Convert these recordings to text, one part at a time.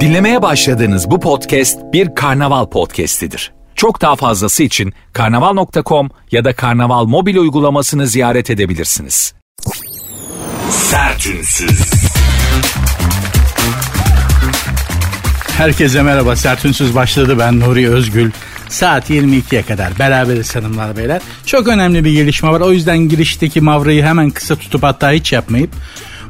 Dinlemeye başladığınız bu podcast bir karnaval podcastidir. Çok daha fazlası için karnaval.com ya da karnaval mobil uygulamasını ziyaret edebilirsiniz. Sertünsüz. Herkese merhaba. Sertünsüz başladı. Ben Nuri Özgül. Saat 22'ye kadar beraberiz hanımlar beyler. Çok önemli bir gelişme var. O yüzden girişteki mavrayı hemen kısa tutup hatta hiç yapmayıp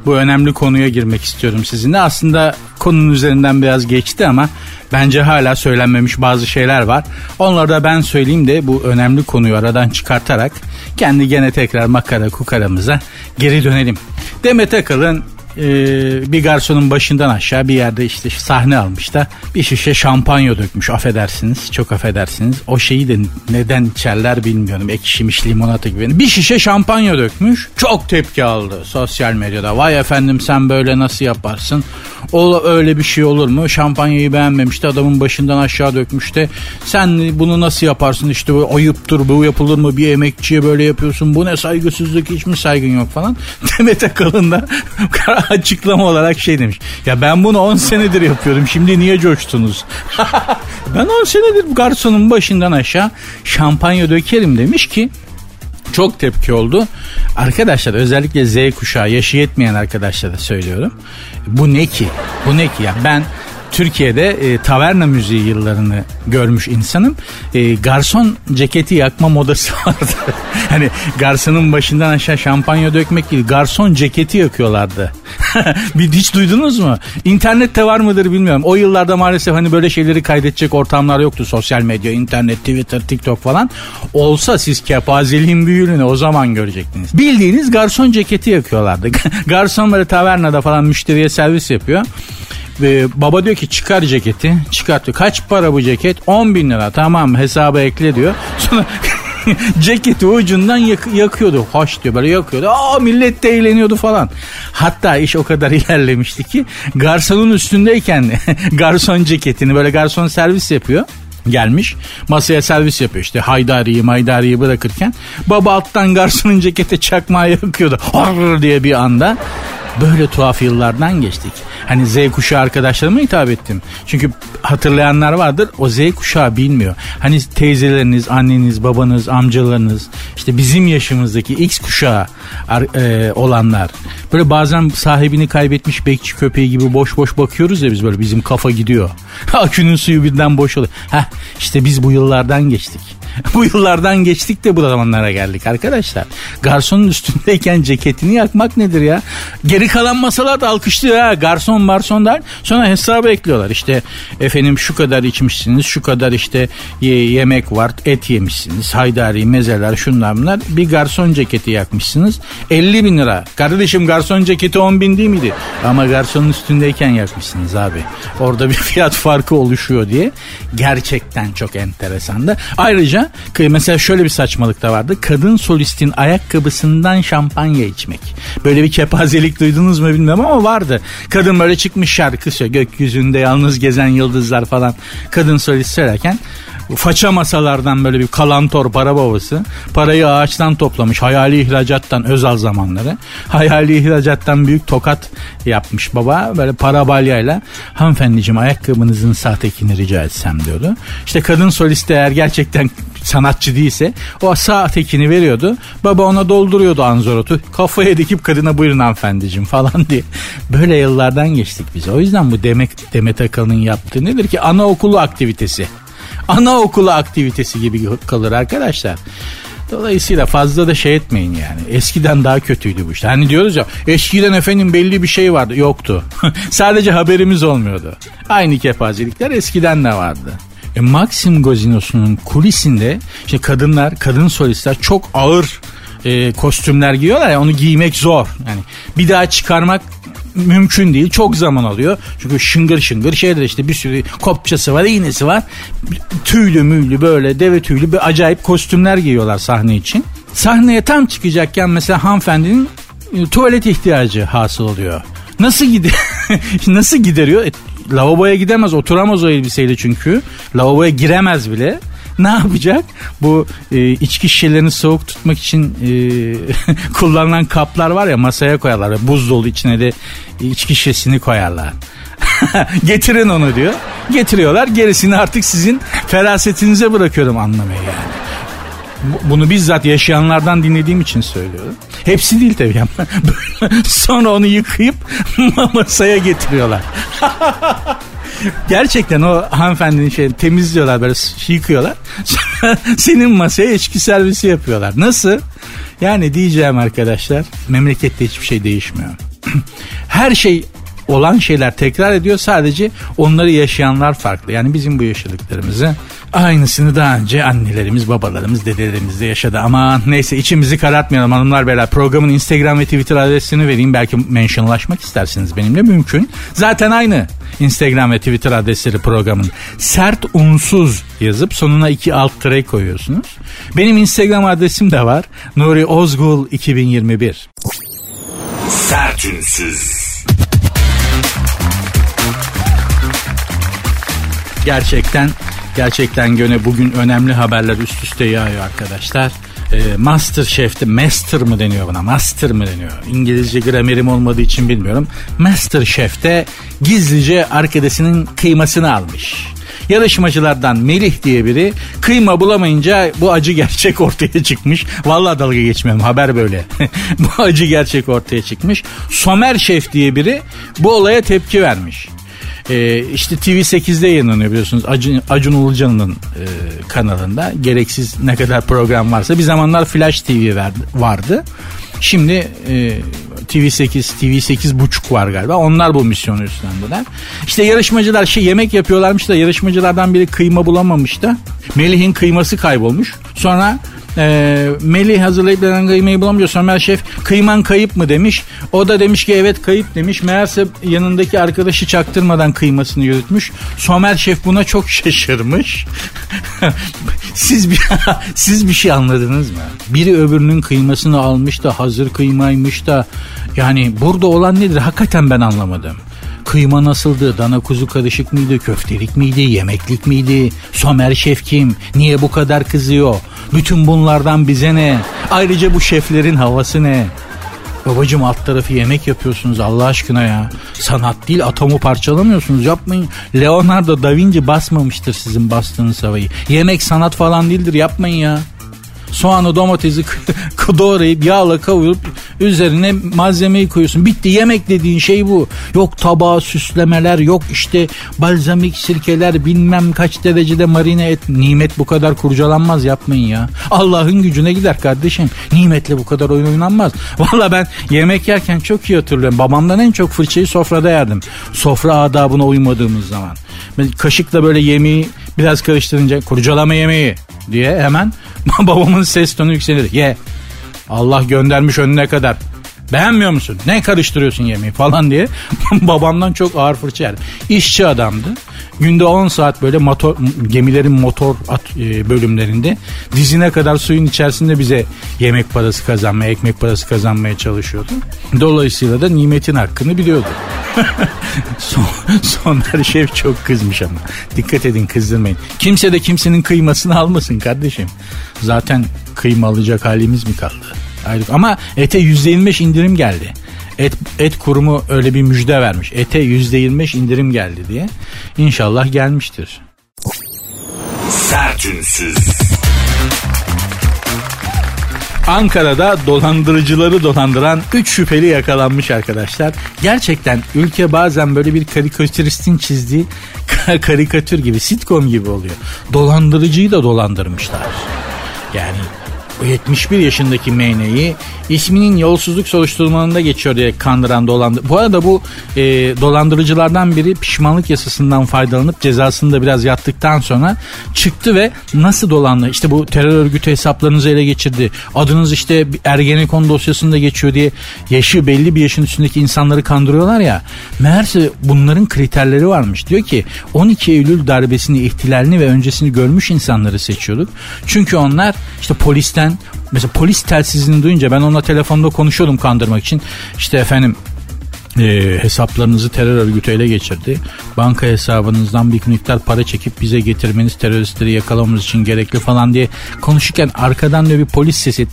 bu önemli konuya girmek istiyorum sizinle. Aslında konunun üzerinden biraz geçti ama bence hala söylenmemiş bazı şeyler var. Onları da ben söyleyeyim de bu önemli konuyu aradan çıkartarak kendi gene tekrar makara kukaramıza geri dönelim. Demet Akalın e, bir garsonun başından aşağı bir yerde işte sahne almış da bir şişe şampanya dökmüş. Affedersiniz çok affedersiniz. O şeyi de neden içerler bilmiyorum. Ekşimiş limonata gibi. Bir şişe şampanya dökmüş. Çok tepki aldı sosyal medyada. Vay efendim sen böyle nasıl yaparsın? O öyle bir şey olur mu? Şampanyayı beğenmemişti adamın başından aşağı dökmüş de sen bunu nasıl yaparsın? İşte bu ayıptır bu yapılır mı? Bir emekçiye böyle yapıyorsun. Bu ne saygısızlık hiç mi saygın yok? falan. Demet Akalın da açıklama olarak şey demiş. Ya ben bunu 10 senedir yapıyorum. Şimdi niye coştunuz? ben 10 senedir garsonun başından aşağı şampanya dökerim demiş ki çok tepki oldu. Arkadaşlar özellikle Z kuşağı yaşı yetmeyen arkadaşlara söylüyorum. Bu ne ki? Bu ne ki? Ya ben Türkiye'de e, taverna müziği yıllarını görmüş insanım. E, garson ceketi yakma modası vardı. hani garsonun başından aşağı şampanya dökmek değil. Garson ceketi yakıyorlardı. bir hiç duydunuz mu? İnternette var mıdır bilmiyorum. O yıllarda maalesef hani böyle şeyleri kaydedecek ortamlar yoktu. Sosyal medya, internet, Twitter, TikTok falan. Olsa siz kepazeliğin büyüğünü o zaman görecektiniz. Bildiğiniz garson ceketi yakıyorlardı. garson böyle tavernada falan müşteriye servis yapıyor. Ve baba diyor ki çıkar ceketi. Çıkartıyor. Kaç para bu ceket? 10 bin lira. Tamam hesaba ekle diyor. Sonra ceketi ucundan yak- yakıyordu. Hoş diyor böyle yakıyordu. Aa millet de eğleniyordu falan. Hatta iş o kadar ilerlemişti ki garsonun üstündeyken garson ceketini böyle garson servis yapıyor gelmiş. Masaya servis yapıyor işte haydariyi maydariyi bırakırken baba alttan garsonun cekete çakmağı yakıyordu. Horror diye bir anda. Böyle tuhaf yıllardan geçtik. Hani Z kuşağı arkadaşlarıma hitap ettim. Çünkü hatırlayanlar vardır o Z kuşağı bilmiyor. Hani teyzeleriniz, anneniz, babanız, amcalarınız işte bizim yaşımızdaki X kuşağı e, olanlar. Böyle bazen sahibini kaybetmiş bekçi köpeği gibi boş boş bakıyoruz ya biz böyle bizim kafa gidiyor. Akünün suyu birden boş oluyor. Heh işte biz bu yıllardan geçtik. bu yıllardan geçtik de bu zamanlara geldik arkadaşlar. Garsonun üstündeyken ceketini yakmak nedir ya? Geri kalan masalar da alkışlıyor ha. Garson marson der. Sonra hesabı ekliyorlar. İşte efendim şu kadar içmişsiniz. Şu kadar işte ye- yemek var. Et yemişsiniz. Haydari, mezeler şunlar bunlar. Bir garson ceketi yakmışsınız. 50 bin lira. Kardeşim garson ceketi 10 bin değil miydi? Ama garsonun üstündeyken yakmışsınız abi. Orada bir fiyat farkı oluşuyor diye. Gerçekten çok enteresan da. Ayrıca mesela şöyle bir saçmalık da vardı. Kadın solistin ayakkabısından şampanya içmek. Böyle bir kepazelik duydunuz mu bilmiyorum ama vardı. Kadın böyle çıkmış şarkı söylüyor. Gökyüzünde yalnız gezen yıldızlar falan. Kadın solist söylerken faça masalardan böyle bir kalantor para babası parayı ağaçtan toplamış hayali ihracattan özel zamanları hayali ihracattan büyük tokat yapmış baba böyle para balyayla hanımefendiciğim ayakkabınızın sahtekini rica etsem diyordu işte kadın solist eğer gerçekten sanatçı değilse o sağ tekini veriyordu. Baba ona dolduruyordu anzorotu. Kafaya dikip kadına buyurun hanımefendiciğim falan diye. Böyle yıllardan geçtik biz. O yüzden bu Demet, Demet Akalın'ın yaptığı nedir ki? Anaokulu aktivitesi. Anaokulu aktivitesi gibi kalır arkadaşlar. Dolayısıyla fazla da şey etmeyin yani. Eskiden daha kötüydü bu işte. Hani diyoruz ya eskiden efendim belli bir şey vardı. Yoktu. Sadece haberimiz olmuyordu. Aynı kepazelikler eskiden de vardı. E, Maxim Gazinosu'nun kulisinde işte kadınlar, kadın solistler çok ağır e, kostümler giyiyorlar ya onu giymek zor. Yani bir daha çıkarmak mümkün değil. Çok zaman alıyor. Çünkü şıngır şıngır şeyler işte bir sürü kopçası var, iğnesi var. Tüylü müylü böyle deve tüylü bir acayip kostümler giyiyorlar sahne için. Sahneye tam çıkacakken mesela hanımefendinin e, tuvalet ihtiyacı hasıl oluyor. Nasıl gider nasıl gideriyor? E, lavaboya gidemez, oturamaz o elbiseyle çünkü. Lavaboya giremez bile. Ne yapacak? Bu e, içki şişelerini soğuk tutmak için e, kullanılan kaplar var ya masaya koyarlar. Buz dolu içine de içki şişesini koyarlar. Getirin onu diyor. Getiriyorlar. Gerisini artık sizin ferasetinize bırakıyorum anlamayı yani. Bunu bizzat yaşayanlardan dinlediğim için söylüyorum. Hepsi değil tabii ama sonra onu yıkayıp masaya getiriyorlar. Gerçekten o hanımefendinin şey temizliyorlar böyle yıkıyorlar. senin masaya içki servisi yapıyorlar. Nasıl? Yani diyeceğim arkadaşlar memlekette hiçbir şey değişmiyor. Her şey olan şeyler tekrar ediyor. Sadece onları yaşayanlar farklı. Yani bizim bu yaşadıklarımızı aynısını daha önce annelerimiz, babalarımız, dedelerimiz de yaşadı. Ama neyse içimizi karartmayalım hanımlar beyler. Programın Instagram ve Twitter adresini vereyim. Belki mentionlaşmak istersiniz benimle mümkün. Zaten aynı Instagram ve Twitter adresleri programın. Sert unsuz yazıp sonuna iki alt tire koyuyorsunuz. Benim Instagram adresim de var. Nuri Ozgul 2021. Sertünsüz. Gerçekten gerçekten göne bugün önemli haberler üst üste yağıyor arkadaşlar. E, Master Chef'te Master mı deniyor buna? Master mı deniyor? İngilizce gramerim olmadığı için bilmiyorum. Master Chef'te gizlice arkadaşının kıymasını almış. Yarışmacılardan Melih diye biri kıyma bulamayınca bu acı gerçek ortaya çıkmış. Vallahi dalga geçmiyorum haber böyle. bu acı gerçek ortaya çıkmış. Somer Şef diye biri bu olaya tepki vermiş. Ee, işte TV8'de yayınlanıyor biliyorsunuz Acun, Acun Ilıcalı'nın e, kanalında. Gereksiz ne kadar program varsa bir zamanlar Flash TV vardı. Şimdi e, TV8, TV8 buçuk var galiba. Onlar bu misyonu üstlendiler. İşte yarışmacılar şey yemek yapıyorlarmış da yarışmacılardan biri kıyma bulamamış da. Melih'in kıyması kaybolmuş. Sonra e, Melih hazırlayıp denen kıymayı bulamıyor. Somer Şef kıyman kayıp mı demiş. O da demiş ki evet kayıp demiş. Meğerse yanındaki arkadaşı çaktırmadan kıymasını yürütmüş. Somer Şef buna çok şaşırmış. siz bir siz bir şey anladınız mı? Biri öbürünün kıymasını almış da hazır kıymaymış da yani burada olan nedir? Hakikaten ben anlamadım. Kıyma nasıldı? Dana kuzu karışık mıydı? Köftelik miydi? Yemeklik miydi? Somer şef kim? Niye bu kadar kızıyor? Bütün bunlardan bize ne? Ayrıca bu şeflerin havası ne? Babacım alt tarafı yemek yapıyorsunuz Allah aşkına ya. Sanat değil atomu parçalamıyorsunuz yapmayın. Leonardo da Vinci basmamıştır sizin bastığınız havayı. Yemek sanat falan değildir yapmayın ya soğanı domatesi doğrayıp yağla kavurup üzerine malzemeyi koyuyorsun. Bitti yemek dediğin şey bu. Yok tabağa süslemeler yok işte balzamik sirkeler bilmem kaç derecede marine et. Nimet bu kadar kurcalanmaz yapmayın ya. Allah'ın gücüne gider kardeşim. Nimetle bu kadar oyun oynanmaz. Valla ben yemek yerken çok iyi hatırlıyorum. Babamdan en çok fırçayı sofrada yerdim. Sofra adabına uymadığımız zaman. Kaşıkla böyle yemeği biraz karıştırınca kurcalama yemeği diye hemen babamın ses tonu yükselir. Ye. Allah göndermiş önüne kadar. Beğenmiyor musun? Ne karıştırıyorsun yemeği falan diye babamdan çok ağır fırça yerdi. İşçi adamdı. Günde 10 saat böyle motor, gemilerin motor at, e, bölümlerinde dizine kadar suyun içerisinde bize yemek parası kazanmaya, ekmek parası kazanmaya çalışıyordu. Dolayısıyla da nimetin hakkını biliyordu. son, Soner Şef çok kızmış ama. Dikkat edin kızdırmayın. Kimse de kimsenin kıymasını almasın kardeşim. Zaten kıyma alacak halimiz mi kaldı? Aylık. Ama ete %25 indirim geldi. Et, et kurumu öyle bir müjde vermiş. Ete %25 indirim geldi diye. İnşallah gelmiştir. Sertünsüz. Ankara'da dolandırıcıları dolandıran 3 şüpheli yakalanmış arkadaşlar. Gerçekten ülke bazen böyle bir karikatüristin çizdiği karikatür gibi, sitcom gibi oluyor. Dolandırıcıyı da dolandırmışlar. Yani 71 yaşındaki Meyne'yi isminin yolsuzluk soruşturmalarında geçiyor diye kandıran dolandır. Bu arada bu e, dolandırıcılardan biri pişmanlık yasasından faydalanıp cezasını da biraz yattıktan sonra çıktı ve nasıl dolandı? İşte bu terör örgütü hesaplarınızı ele geçirdi. Adınız işte Ergenekon dosyasında geçiyor diye yaşı belli bir yaşın üstündeki insanları kandırıyorlar ya. Meğerse bunların kriterleri varmış. Diyor ki 12 Eylül darbesini, ihtilalini ve öncesini görmüş insanları seçiyorduk. Çünkü onlar işte polisten mesela polis telsizini duyunca ben onunla telefonda konuşuyordum kandırmak için. İşte efendim e, hesaplarınızı terör örgütü ele geçirdi. Banka hesabınızdan bir miktar para çekip bize getirmeniz teröristleri yakalamamız için gerekli falan diye konuşurken arkadan da bir polis sesi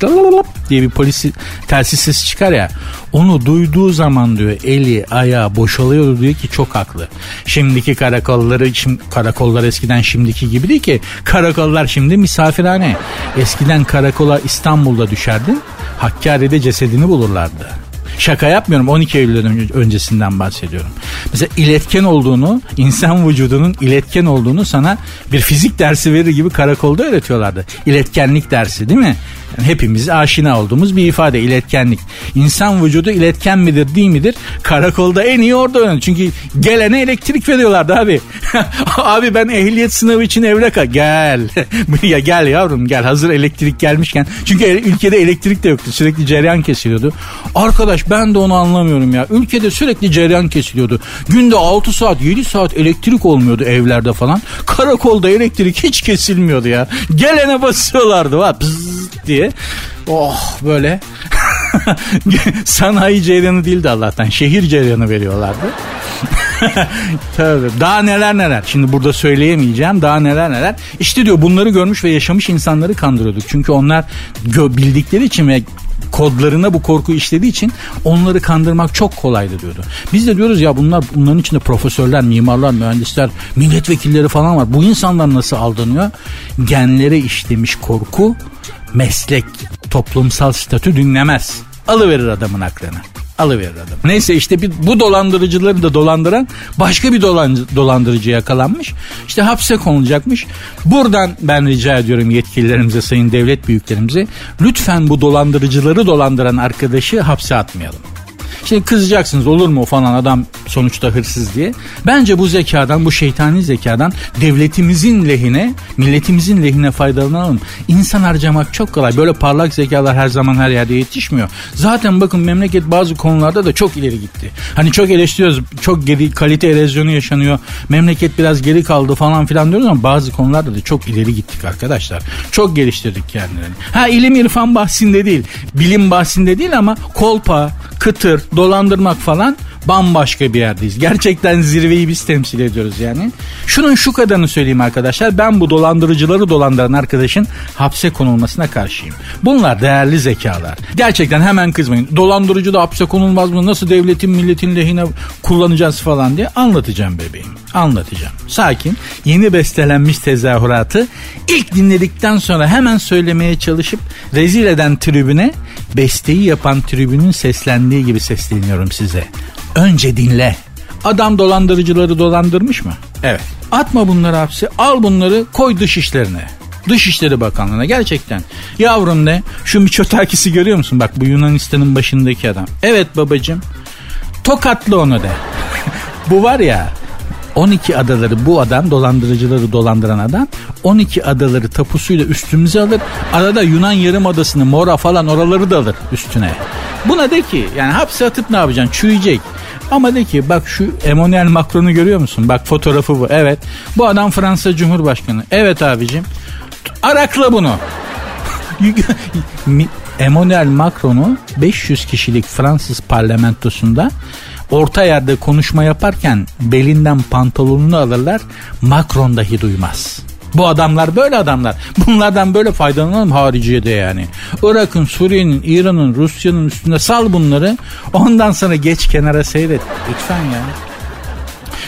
diye bir polis telsiz sesi çıkar ya. Onu duyduğu zaman diyor eli ayağı boşalıyor diyor ki çok haklı. Şimdiki karakolları şimdi karakollar eskiden şimdiki gibi değil ki. Karakollar şimdi misafirhane. Eskiden karakola İstanbul'da düşerdin. Hakkari'de cesedini bulurlardı. Şaka yapmıyorum 12 Eylül öncesinden bahsediyorum. Mesela iletken olduğunu, insan vücudunun iletken olduğunu sana bir fizik dersi verir gibi karakolda öğretiyorlardı. İletkenlik dersi değil mi? Yani hepimiz aşina olduğumuz bir ifade iletkenlik. İnsan vücudu iletken midir değil midir? Karakolda en iyi orada öğrenir. Çünkü gelene elektrik veriyorlardı abi. abi ben ehliyet sınavı için evreka gel. ya gel yavrum gel hazır elektrik gelmişken. Çünkü ülkede elektrik de yoktu. Sürekli cereyan kesiliyordu. Arkadaş ben de onu anlamıyorum ya. Ülkede sürekli cereyan kesiliyordu. Günde 6 saat 7 saat elektrik olmuyordu evlerde falan. Karakolda elektrik hiç kesilmiyordu ya. Gelene basıyorlardı var diye. Oh böyle sanayi cereyanı değildi Allah'tan. Şehir cereyanı veriyorlardı. Tabii. Daha neler neler. Şimdi burada söyleyemeyeceğim. Daha neler neler. İşte diyor bunları görmüş ve yaşamış insanları kandırıyorduk. Çünkü onlar bildikleri için ve kodlarına bu korku işlediği için onları kandırmak çok kolaydı diyordu. Biz de diyoruz ya bunlar bunların içinde profesörler, mimarlar, mühendisler, milletvekilleri falan var. Bu insanlar nasıl aldanıyor? Genlere işlemiş korku meslek, toplumsal statü dinlemez. Alıverir adamın aklını alıverir adam. Neyse işte bir, bu dolandırıcıları da dolandıran başka bir dolan, dolandırıcı yakalanmış. İşte hapse konulacakmış. Buradan ben rica ediyorum yetkililerimize, sayın devlet büyüklerimize lütfen bu dolandırıcıları dolandıran arkadaşı hapse atmayalım. Şimdi kızacaksınız olur mu falan adam sonuçta hırsız diye. Bence bu zekadan bu şeytani zekadan devletimizin lehine milletimizin lehine faydalanalım. İnsan harcamak çok kolay. Böyle parlak zekalar her zaman her yerde yetişmiyor. Zaten bakın memleket bazı konularda da çok ileri gitti. Hani çok eleştiriyoruz. Çok geri, kalite erozyonu yaşanıyor. Memleket biraz geri kaldı falan filan diyoruz ama bazı konularda da çok ileri gittik arkadaşlar. Çok geliştirdik kendilerini. Ha ilim irfan bahsinde değil. Bilim bahsinde değil ama kolpa, kıtır, dolandırmak falan bambaşka bir yerdeyiz. Gerçekten zirveyi biz temsil ediyoruz yani. Şunun şu kadarını söyleyeyim arkadaşlar. Ben bu dolandırıcıları dolandıran arkadaşın hapse konulmasına karşıyım. Bunlar değerli zekalar. Gerçekten hemen kızmayın. Dolandırıcı da hapse konulmaz mı? Nasıl devletin milletin lehine kullanacağız falan diye anlatacağım bebeğim. Anlatacağım. Sakin. Yeni bestelenmiş tezahüratı ilk dinledikten sonra hemen söylemeye çalışıp rezil eden tribüne besteyi yapan tribünün seslendiği gibi sesleniyorum size. Önce dinle. Adam dolandırıcıları dolandırmış mı? Evet. Atma bunları hapse. Al bunları koy dış işlerine. Dışişleri Bakanlığı'na gerçekten. Yavrum ne? Şu Miçotakis'i görüyor musun? Bak bu Yunanistan'ın başındaki adam. Evet babacım. Tokatlı onu de. bu var ya 12 adaları bu adam dolandırıcıları dolandıran adam 12 adaları tapusuyla üstümüze alır. Arada Yunan yarım adasını Mora falan oraları da alır üstüne. Buna de ki yani hapse atıp ne yapacaksın? Çürüyecek. Ama de ki bak şu Emmanuel Macron'u görüyor musun? Bak fotoğrafı bu. Evet. Bu adam Fransa Cumhurbaşkanı. Evet abicim. Arakla bunu. Emmanuel Macron'u 500 kişilik Fransız parlamentosunda orta yerde konuşma yaparken belinden pantolonunu alırlar. Macron dahi duymaz. Bu adamlar böyle adamlar. Bunlardan böyle faydalanalım hariciyede yani. Irak'ın, Suriye'nin, İran'ın, Rusya'nın üstünde sal bunları. Ondan sonra geç kenara seyret. Lütfen ya.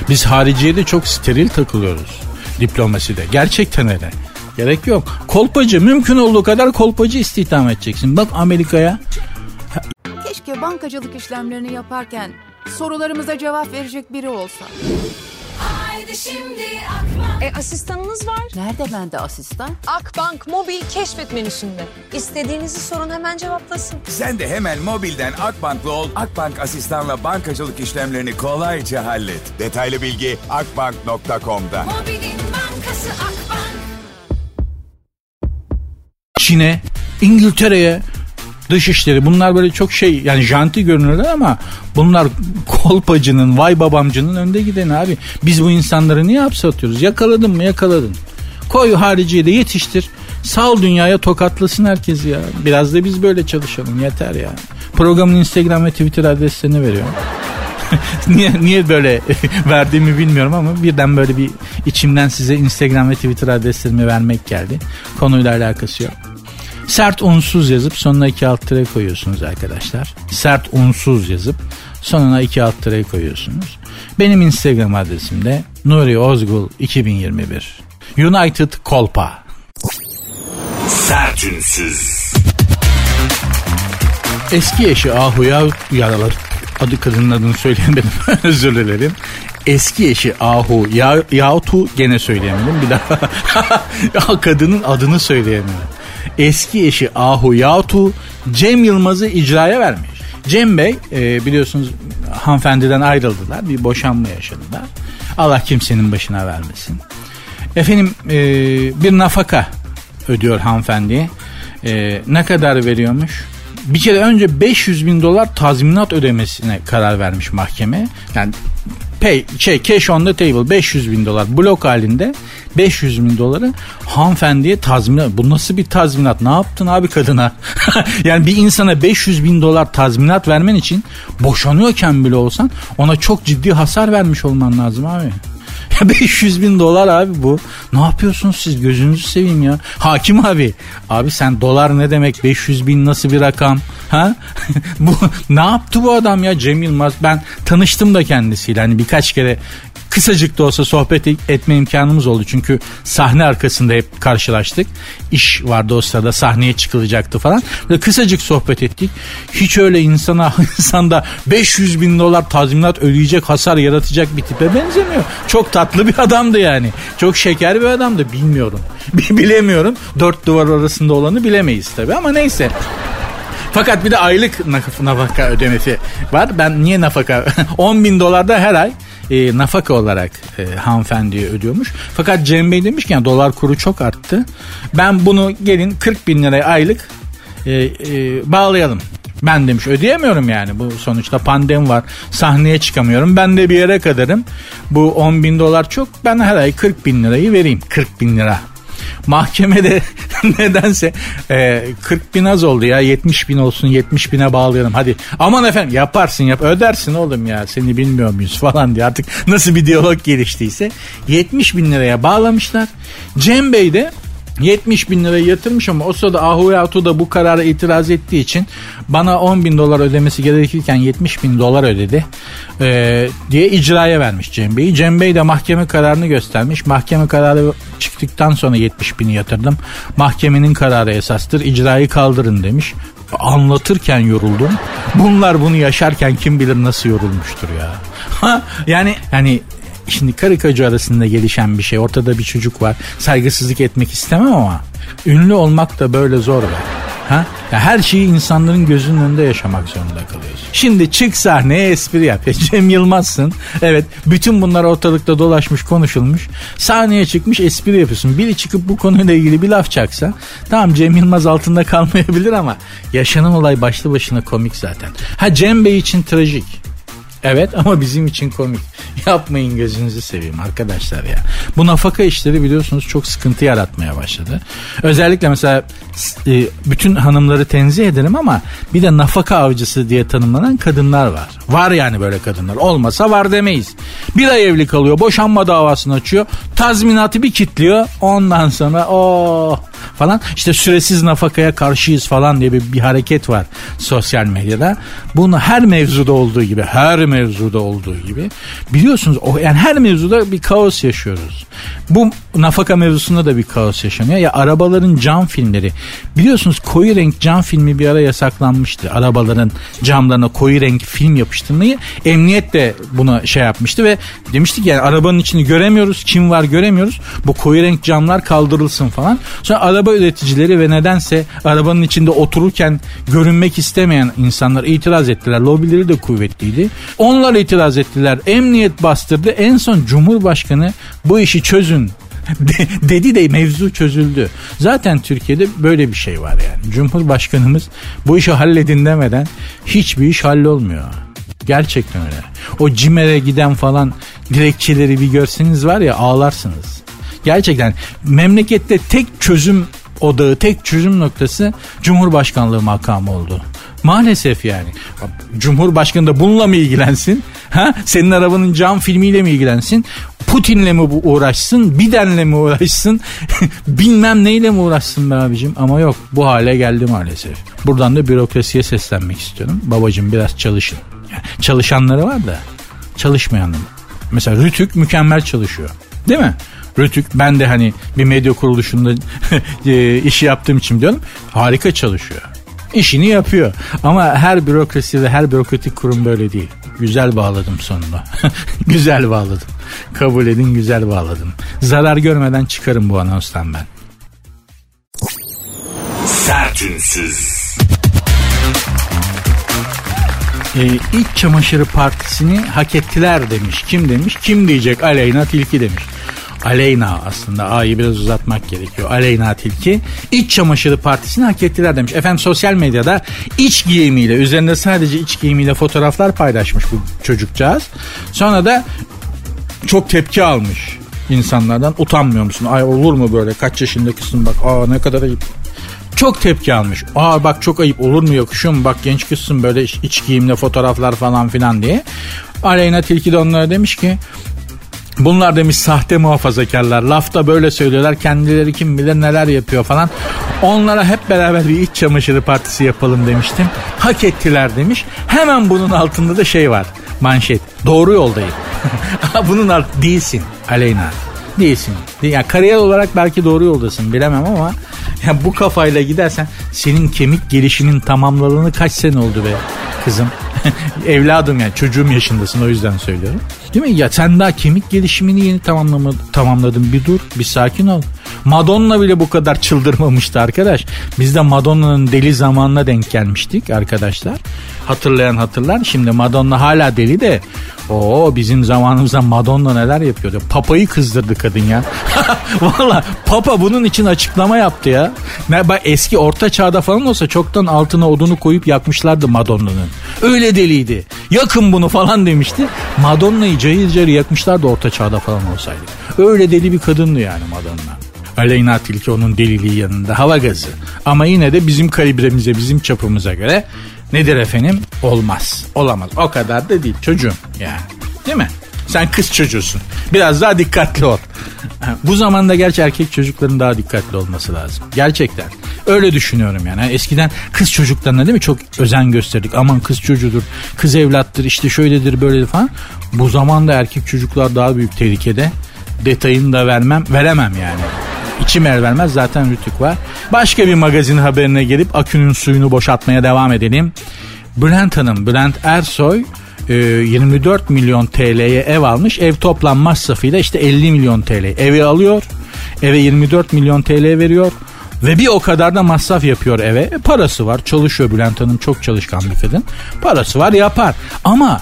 Biz hariciyede çok steril takılıyoruz. Diplomaside. Gerçekten öyle. Gerek yok. Kolpacı mümkün olduğu kadar kolpacı istihdam edeceksin. Bak Amerika'ya. Keşke bankacılık işlemlerini yaparken sorularımıza cevap verecek biri olsa. Haydi şimdi Akbank. E asistanınız var. Nerede bende asistan? Akbank mobil keşfet menüsünde. İstediğinizi sorun hemen cevaplasın. Sen de hemen mobilden Akbank'lı ol. Akbank asistanla bankacılık işlemlerini kolayca hallet. Detaylı bilgi akbank.com'da. Mobilin bankası Akbank. Çin'e, İngiltere'ye, dışişleri bunlar böyle çok şey yani janti görünürler ama bunlar kolpacının vay babamcının önde gideni abi. Biz bu insanları niye hapse? Yakaladın mı yakaladın. Koy hariciye de yetiştir. Sal dünyaya tokatlasın herkes ya. Biraz da biz böyle çalışalım yeter ya. Programın Instagram ve Twitter adreslerini veriyorum. niye niye böyle verdiğimi bilmiyorum ama birden böyle bir içimden size Instagram ve Twitter adreslerimi vermek geldi. Konuyla alakası yok. Sert unsuz yazıp sonuna iki alt tere koyuyorsunuz arkadaşlar. Sert unsuz yazıp sonuna iki alt tere koyuyorsunuz. Benim Instagram adresim de Nuri Ozgul 2021. United Kolpa. Sertünsüz. Eski eşi Ahu'ya yaralar. Adı kadının adını söyleyemedim. Özür dilerim. Eski eşi Ahu ya, Yahutu gene söyleyemedim. Bir daha ya kadının adını söyleyemedim. Eski eşi Ahu Yahutu Cem Yılmaz'ı icraya vermiş. Cem Bey e, biliyorsunuz hanımefendiden ayrıldılar. Bir boşanma yaşadılar. Allah kimsenin başına vermesin. Efendim e, bir nafaka ödüyor hanımefendiye. E, ne kadar veriyormuş? Bir kere önce 500 bin dolar tazminat ödemesine karar vermiş mahkeme. Yani pay, şey cash on the table 500 bin dolar blok halinde 500 bin doları hanımefendiye tazminat. Bu nasıl bir tazminat? Ne yaptın abi kadına? yani bir insana 500 bin dolar tazminat vermen için boşanıyorken bile olsan ona çok ciddi hasar vermiş olman lazım abi. 500 bin dolar abi bu. Ne yapıyorsunuz siz gözünüzü seveyim ya. Hakim abi. Abi sen dolar ne demek 500 bin nasıl bir rakam? Ha? bu ne yaptı bu adam ya Cem Yılmaz? Ben tanıştım da kendisiyle. Hani birkaç kere kısacık da olsa sohbet etme imkanımız oldu. Çünkü sahne arkasında hep karşılaştık. İş vardı o sırada sahneye çıkılacaktı falan. Ve kısacık sohbet ettik. Hiç öyle insana insanda 500 bin dolar tazminat ödeyecek hasar yaratacak bir tipe benzemiyor. Çok tatlı bir adamdı yani. Çok şeker bir adamdı bilmiyorum. Bilemiyorum. Dört duvar arasında olanı bilemeyiz tabii ama neyse. Fakat bir de aylık nafaka ödemesi var. Ben niye nafaka? 10 bin dolar da her ay e, nafaka olarak e, hanımefendiye ödüyormuş. Fakat Cem Bey demiş ki yani dolar kuru çok arttı. Ben bunu gelin 40 bin liraya aylık e, e, bağlayalım. Ben demiş ödeyemiyorum yani. Bu sonuçta pandemi var. Sahneye çıkamıyorum. Ben de bir yere kadarım. Bu 10 bin dolar çok. Ben her ay 40 bin lirayı vereyim. 40 bin lira Mahkemede nedense e, 40 bin az oldu ya. 70 bin olsun 70 bine bağlayalım. Hadi. Aman efendim yaparsın yap. Ödersin oğlum ya. Seni bilmiyor muyuz falan diye. Artık nasıl bir diyalog geliştiyse. 70 bin liraya bağlamışlar. Cem Bey de 70 bin lirayı yatırmış ama o sırada Ahuyato da bu karara itiraz ettiği için bana 10 bin dolar ödemesi gerekirken 70 bin dolar ödedi ee, diye icraya vermiş Cem Bey. Cem Bey de mahkeme kararını göstermiş. Mahkeme kararı çıktıktan sonra 70 bini yatırdım. Mahkemenin kararı esastır icrayı kaldırın demiş. Anlatırken yoruldum. Bunlar bunu yaşarken kim bilir nasıl yorulmuştur ya. yani hani Şimdi karı koca arasında gelişen bir şey. Ortada bir çocuk var. Saygısızlık etmek istemem ama ünlü olmak da böyle zor be. Ha? Ya her şeyi insanların gözünün önünde yaşamak zorunda kalıyorsun. Şimdi çık sahneye espri yap. Ya Cem Yılmaz'sın. Evet bütün bunlar ortalıkta dolaşmış konuşulmuş. Sahneye çıkmış espri yapıyorsun. Biri çıkıp bu konuyla ilgili bir laf çaksa tamam Cem Yılmaz altında kalmayabilir ama yaşanan olay başlı başına komik zaten. Ha Cem Bey için trajik. Evet ama bizim için komik. Yapmayın gözünüzü seveyim arkadaşlar ya. Bu nafaka işleri biliyorsunuz çok sıkıntı yaratmaya başladı. Özellikle mesela e, bütün hanımları tenzih ederim ama bir de nafaka avcısı diye tanımlanan kadınlar var. Var yani böyle kadınlar. Olmasa var demeyiz. Bir ay evli kalıyor. Boşanma davasını açıyor. Tazminatı bir kitliyor. Ondan sonra o oh, falan işte süresiz nafakaya karşıyız falan diye bir, bir hareket var sosyal medyada. Bunu her mevzuda olduğu gibi her mevzuda olduğu gibi biliyorsunuz o yani her mevzuda bir kaos yaşıyoruz. Bu nafaka mevzusunda da bir kaos yaşanıyor. Ya arabaların cam filmleri biliyorsunuz koyu renk cam filmi bir ara yasaklanmıştı. Arabaların camlarına koyu renk film yapıştırmayı emniyet de buna şey yapmıştı ve demiştik yani arabanın içini göremiyoruz. Kim var göremiyoruz. Bu koyu renk camlar kaldırılsın falan. Sonra araba üreticileri ve nedense arabanın içinde otururken görünmek istemeyen insanlar itiraz ettiler. Lobileri de kuvvetliydi. Onlar itiraz ettiler. Emniyet bastırdı. En son Cumhurbaşkanı bu işi çözün dedi de mevzu çözüldü. Zaten Türkiye'de böyle bir şey var yani. Cumhurbaşkanımız bu işi halledin demeden hiçbir iş hallolmuyor. Gerçekten öyle. O CİMER'e giden falan dilekçeleri bir görseniz var ya ağlarsınız. Gerçekten memlekette tek çözüm odağı, tek çözüm noktası Cumhurbaşkanlığı makamı oldu. Maalesef yani. Cumhurbaşkanı da bununla mı ilgilensin? Ha? Senin arabanın cam filmiyle mi ilgilensin? Putin'le mi uğraşsın? Biden'le mi uğraşsın? Bilmem neyle mi uğraşsın be abicim? Ama yok bu hale geldi maalesef. Buradan da bürokrasiye seslenmek istiyorum. Babacım biraz çalışın. Çalışanları var da çalışmayanları. Mesela Rütük mükemmel çalışıyor. Değil mi? Rütük ben de hani bir medya kuruluşunda e, işi yaptığım için diyorum harika çalışıyor. İşini yapıyor. Ama her bürokrasi ve her bürokratik kurum böyle değil. Güzel bağladım sonunda. güzel bağladım. Kabul edin güzel bağladım. Zarar görmeden çıkarım bu anonstan ben. Sertünsüz. Ee, iç çamaşırı partisini hak ettiler demiş. Kim demiş? Kim diyecek? Aleyna Tilki demiş. Aleyna aslında A'yı biraz uzatmak gerekiyor. Aleyna Tilki iç çamaşırı partisini hak ettiler demiş. Efendim sosyal medyada iç giyimiyle üzerinde sadece iç giyimiyle fotoğraflar paylaşmış bu çocukcağız. Sonra da çok tepki almış insanlardan. Utanmıyor musun? Ay olur mu böyle kaç yaşında bak aa ne kadar ayıp. Çok tepki almış. Aa bak çok ayıp olur mu yakışıyor? Bak genç kızsın böyle iç giyimle fotoğraflar falan filan diye. Aleyna Tilki de onlara demiş ki Bunlar demiş sahte muhafazakarlar. Lafta böyle söylüyorlar. Kendileri kim bilir neler yapıyor falan. Onlara hep beraber bir iç çamaşırı partisi yapalım demiştim. Hak ettiler demiş. Hemen bunun altında da şey var. Manşet. Doğru yoldayım. bunun alt değilsin Aleyna. Değilsin. Yani kariyer olarak belki doğru yoldasın bilemem ama ya bu kafayla gidersen senin kemik gelişinin tamamladığını kaç sene oldu be kızım. Evladım yani çocuğum yaşındasın o yüzden söylüyorum. Değil mi? Ya sen daha kemik gelişimini yeni tamamlama, tamamladın. Bir dur, bir sakin ol. Madonna bile bu kadar çıldırmamıştı arkadaş. Biz de Madonna'nın deli zamanına denk gelmiştik arkadaşlar. Hatırlayan hatırlar. Şimdi Madonna hala deli de o bizim zamanımızda Madonna neler yapıyordu. Papayı kızdırdı kadın ya. Valla Papa bunun için açıklama yaptı ya. Ne, eski orta çağda falan olsa çoktan altına odunu koyup yakmışlardı Madonna'nın. Öyle deliydi. Yakın bunu falan demişti. Madonna'yı cayır cayır yakmışlardı orta çağda falan olsaydı. Öyle deli bir kadındı yani Madonna. Aleyna Tilki onun deliliği yanında hava gazı. Ama yine de bizim kalibremize, bizim çapımıza göre nedir efendim? Olmaz. Olamaz. O kadar da değil çocuğum yani. Değil mi? Sen kız çocuğusun. Biraz daha dikkatli ol. Bu zamanda gerçi erkek çocukların daha dikkatli olması lazım. Gerçekten. Öyle düşünüyorum yani. Eskiden kız çocuklarına değil mi çok özen gösterdik. Aman kız çocuğudur, kız evlattır, işte şöyledir, böyledir falan. Bu zamanda erkek çocuklar daha büyük tehlikede. Detayını da vermem, veremem yani. İçim el vermez zaten rütük var. Başka bir magazin haberine gelip akünün suyunu boşaltmaya devam edelim. Bülent Hanım, Bülent Ersoy 24 e, milyon TL'ye ev almış. Ev toplam masrafıyla işte 50 milyon TL. Evi alıyor. Eve 24 milyon TL veriyor. Ve bir o kadar da masraf yapıyor eve. E, parası var. Çalışıyor Bülent Hanım. Çok çalışkan bir kadın. Parası var yapar. Ama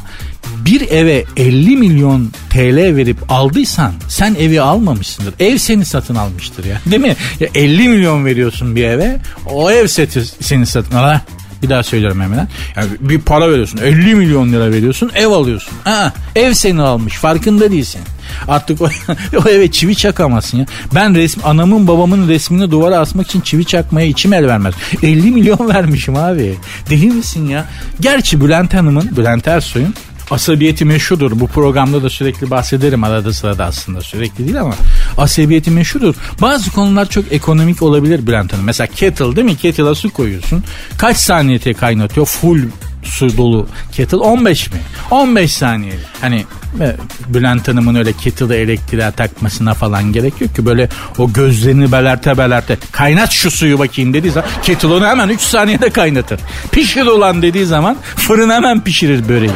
bir eve 50 milyon TL verip aldıysan sen evi almamışsındır. Ev seni satın almıştır ya. Değil mi? Ya 50 milyon veriyorsun bir eve. O ev seti seni satın al. Bir daha söylüyorum hemen. Yani bir para veriyorsun. 50 milyon lira veriyorsun. Ev alıyorsun. Ha, ev seni almış. Farkında değilsin. Artık o, o eve çivi çakamazsın ya. Ben resm anamın babamın resmini duvara asmak için çivi çakmaya içim el vermez. 50 milyon vermişim abi. Deli misin ya? Gerçi Bülent Hanım'ın, Bülent Ersoy'un asabiyeti meşhudur. Bu programda da sürekli bahsederim arada sırada aslında sürekli değil ama asabiyeti meşhudur. Bazı konular çok ekonomik olabilir Bülent Hanım. Mesela kettle değil mi? Kettle'a su koyuyorsun. Kaç saniyete kaynatıyor? Full su dolu kettle 15 mi? 15 saniye. Hani Bülent Hanım'ın öyle kettle'ı elektriğe takmasına falan gerek yok ki böyle o gözlerini belerte belerte kaynat şu suyu bakayım dediği zaman kettle onu hemen 3 saniyede kaynatır. Pişir olan dediği zaman fırın hemen pişirir böreği.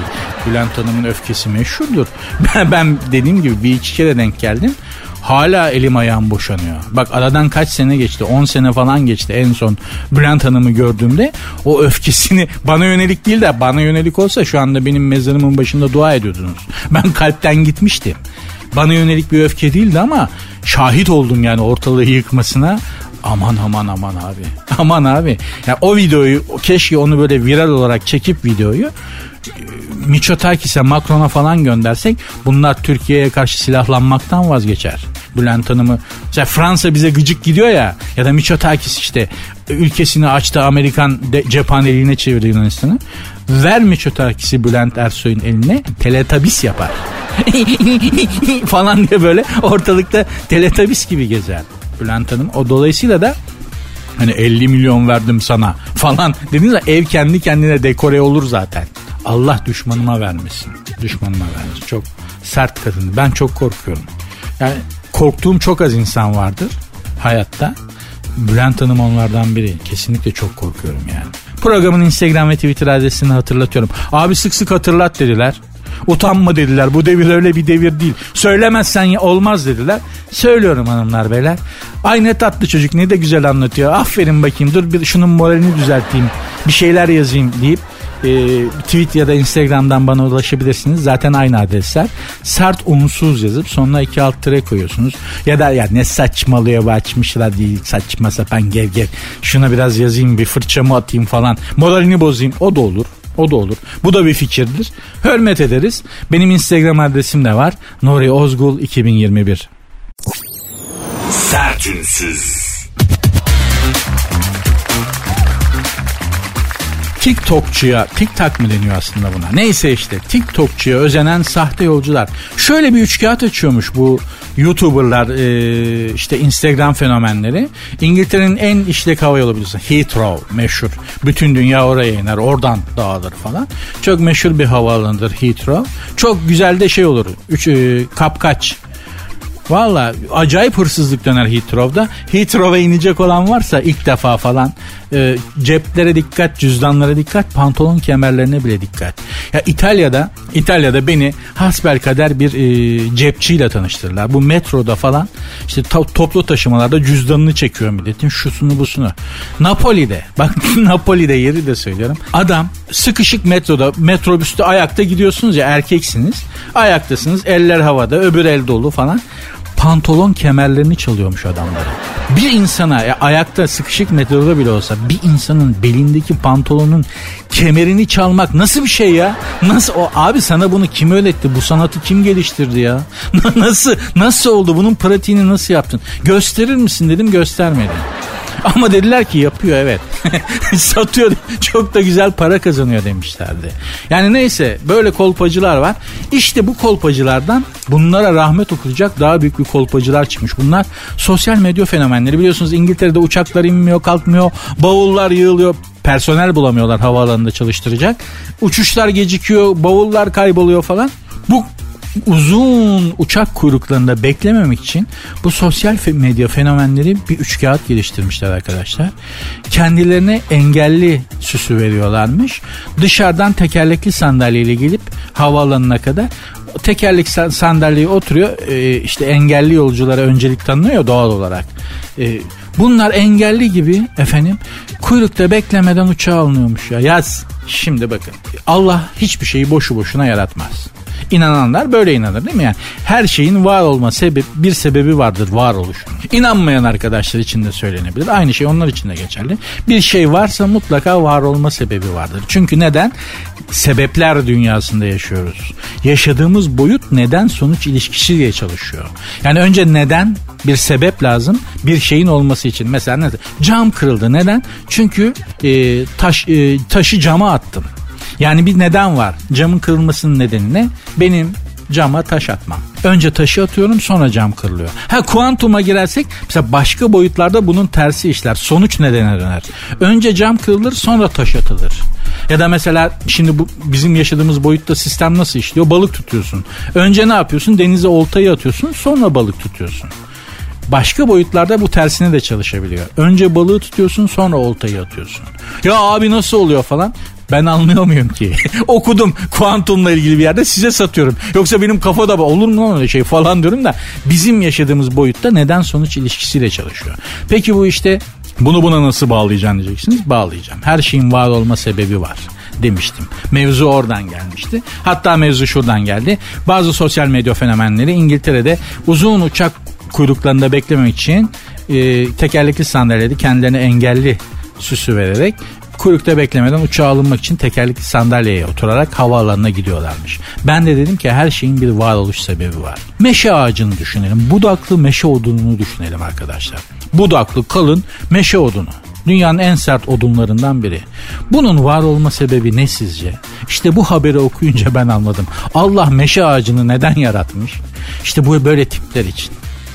Bülent Hanım'ın öfkesi meşhurdur. Ben, ben dediğim gibi bir iki kere denk geldim. Hala elim ayağım boşanıyor. Bak aradan kaç sene geçti? 10 sene falan geçti en son Bülent Hanım'ı gördüğümde. O öfkesini bana yönelik değil de bana yönelik olsa şu anda benim mezarımın başında dua ediyordunuz. Ben kalpten gitmiştim. Bana yönelik bir öfke değildi ama şahit oldum yani ortalığı yıkmasına. Aman aman aman abi. Aman abi. Ya o videoyu keşke onu böyle viral olarak çekip videoyu Miçotakis'e Macron'a falan göndersek bunlar Türkiye'ye karşı silahlanmaktan vazgeçer. Bülent Hanım'ı mesela Fransa bize gıcık gidiyor ya ya da Miçotakis işte ülkesini açtı Amerikan de, cephaneliğine çevirdi Yunanistan'ı. Ver Miçotakis'i Bülent Ersoy'un eline teletabis yapar. falan diye böyle ortalıkta teletabis gibi gezer Bülent Hanım. O dolayısıyla da hani 50 milyon verdim sana falan dediniz ev kendi kendine dekore olur zaten. Allah düşmanıma vermesin. Düşmanıma vermesin. Çok sert kadın. Ben çok korkuyorum. Yani korktuğum çok az insan vardır hayatta. Bülent Hanım onlardan biri. Kesinlikle çok korkuyorum yani. Programın Instagram ve Twitter adresini hatırlatıyorum. Abi sık sık hatırlat dediler. Utanma dediler. Bu devir öyle bir devir değil. Söylemezsen olmaz dediler. Söylüyorum hanımlar beyler. Ay ne tatlı çocuk ne de güzel anlatıyor. Aferin bakayım dur bir şunun moralini düzelteyim. Bir şeyler yazayım deyip e, tweet ya da Instagram'dan bana ulaşabilirsiniz. Zaten aynı adresler. Sert unsuz yazıp sonuna iki alt tere koyuyorsunuz. Ya da ya ne saçmalıyor bu açmışlar değil saçma sapan gev gev. Şuna biraz yazayım bir fırçamı atayım falan. Moralini bozayım o da olur. O da olur. Bu da bir fikirdir. Hürmet ederiz. Benim Instagram adresim de var. Nuri Ozgul 2021. Sertünsüz. TikTokçuya, TikTok mı deniyor aslında buna? Neyse işte TikTokçuya özenen sahte yolcular. Şöyle bir üçkağıt açıyormuş bu YouTuber'lar e, işte Instagram fenomenleri. İngiltere'nin en işlek hava yolu biliyorsun. Heathrow meşhur. Bütün dünya oraya iner. Oradan dağılır falan. Çok meşhur bir havaalanıdır Heathrow. Çok güzel de şey olur. Üç, e, kapkaç Valla acayip hırsızlık döner Heathrow'da. Heathrow'a inecek olan varsa ilk defa falan e, ceplere dikkat, cüzdanlara dikkat, pantolon kemerlerine bile dikkat. Ya İtalya'da İtalya'da beni hasbel kader bir e, cepçiyle tanıştırırlar. Bu metroda falan işte to- toplu taşımalarda cüzdanını çekiyor milletin şusunu busunu. Napoli'de bak Napoli'de yeri de söylüyorum. Adam sıkışık metroda metrobüste ayakta gidiyorsunuz ya erkeksiniz. Ayaktasınız eller havada öbür el dolu falan pantolon kemerlerini çalıyormuş adamları. Bir insana ya ayakta sıkışık metroda bile olsa bir insanın belindeki pantolonun kemerini çalmak nasıl bir şey ya? Nasıl o abi sana bunu kim öğretti? Bu sanatı kim geliştirdi ya? nasıl nasıl oldu? Bunun pratiğini nasıl yaptın? Gösterir misin dedim göstermedi. Ama dediler ki yapıyor evet. Satıyor çok da güzel para kazanıyor demişlerdi. Yani neyse böyle kolpacılar var. İşte bu kolpacılardan bunlara rahmet okuyacak daha büyük bir kolpacılar çıkmış. Bunlar sosyal medya fenomenleri. Biliyorsunuz İngiltere'de uçaklar inmiyor kalkmıyor. Bavullar yığılıyor personel bulamıyorlar havaalanında çalıştıracak. Uçuşlar gecikiyor, bavullar kayboluyor falan. Bu uzun uçak kuyruklarında beklememek için bu sosyal medya fenomenleri bir üçkağıt geliştirmişler arkadaşlar. Kendilerine engelli süsü veriyorlarmış. Dışarıdan tekerlekli sandalyeyle gelip havaalanına kadar tekerlek sandalyeye oturuyor. Ee, işte engelli yolculara öncelik tanınıyor doğal olarak. Ee, bunlar engelli gibi efendim kuyrukta beklemeden uçağa alınıyormuş ya. Yaz şimdi bakın Allah hiçbir şeyi boşu boşuna yaratmaz. İnananlar böyle inanır değil mi yani? Her şeyin var olma sebep bir sebebi vardır varoluşun. İnanmayan arkadaşlar için de söylenebilir. Aynı şey onlar için de geçerli. Bir şey varsa mutlaka var olma sebebi vardır. Çünkü neden? Sebepler dünyasında yaşıyoruz. Yaşadığımız boyut neden sonuç ilişkisi diye çalışıyor. Yani önce neden bir sebep lazım bir şeyin olması için. Mesela ne? Cam kırıldı. Neden? Çünkü e, taş e, taşı cama attım. Yani bir neden var. Camın kırılmasının nedeni ne? Benim cama taş atmam. Önce taşı atıyorum sonra cam kırılıyor. Ha kuantuma girersek mesela başka boyutlarda bunun tersi işler. Sonuç nedene döner. Önce cam kırılır sonra taş atılır. Ya da mesela şimdi bu bizim yaşadığımız boyutta sistem nasıl işliyor? Balık tutuyorsun. Önce ne yapıyorsun? Denize oltayı atıyorsun sonra balık tutuyorsun. Başka boyutlarda bu tersine de çalışabiliyor. Önce balığı tutuyorsun sonra oltayı atıyorsun. Ya abi nasıl oluyor falan. Ben anlıyor muyum ki? Okudum kuantumla ilgili bir yerde size satıyorum. Yoksa benim kafada olur mu öyle şey falan diyorum da bizim yaşadığımız boyutta neden sonuç ilişkisiyle çalışıyor. Peki bu işte bunu buna nasıl bağlayacaksın diyeceksiniz. Bağlayacağım. Her şeyin var olma sebebi var demiştim. Mevzu oradan gelmişti. Hatta mevzu şuradan geldi. Bazı sosyal medya fenomenleri İngiltere'de uzun uçak kuyruklarında beklemek için e, tekerlekli sandalyede kendilerine engelli süsü vererek kuyrukta beklemeden uçağa alınmak için tekerlekli sandalyeye oturarak havaalanına gidiyorlarmış. Ben de dedim ki her şeyin bir varoluş sebebi var. Meşe ağacını düşünelim. Budaklı meşe odununu düşünelim arkadaşlar. Budaklı kalın meşe odunu. Dünyanın en sert odunlarından biri. Bunun var olma sebebi ne sizce? İşte bu haberi okuyunca ben anladım. Allah meşe ağacını neden yaratmış? İşte bu böyle tipler için.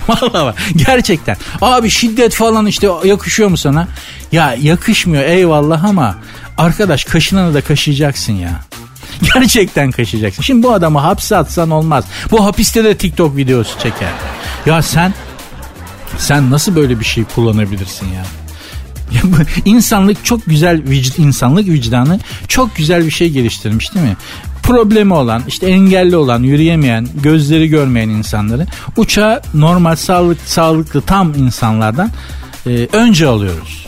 Vallahi bak gerçekten. Abi şiddet falan işte yakışıyor mu sana? Ya yakışmıyor eyvallah ama arkadaş kaşınanı da kaşıyacaksın ya. Gerçekten kaşıyacaksın. Şimdi bu adamı hapse atsan olmaz. Bu hapiste de TikTok videosu çeker. Ya sen sen nasıl böyle bir şey kullanabilirsin ya? ya bu insanlık çok güzel vicd, insanlık vicdanı çok güzel bir şey geliştirmiş değil mi? Problemi olan, işte engelli olan, yürüyemeyen, gözleri görmeyen insanları uçağa normal sağlık sağlıklı tam insanlardan e, önce alıyoruz.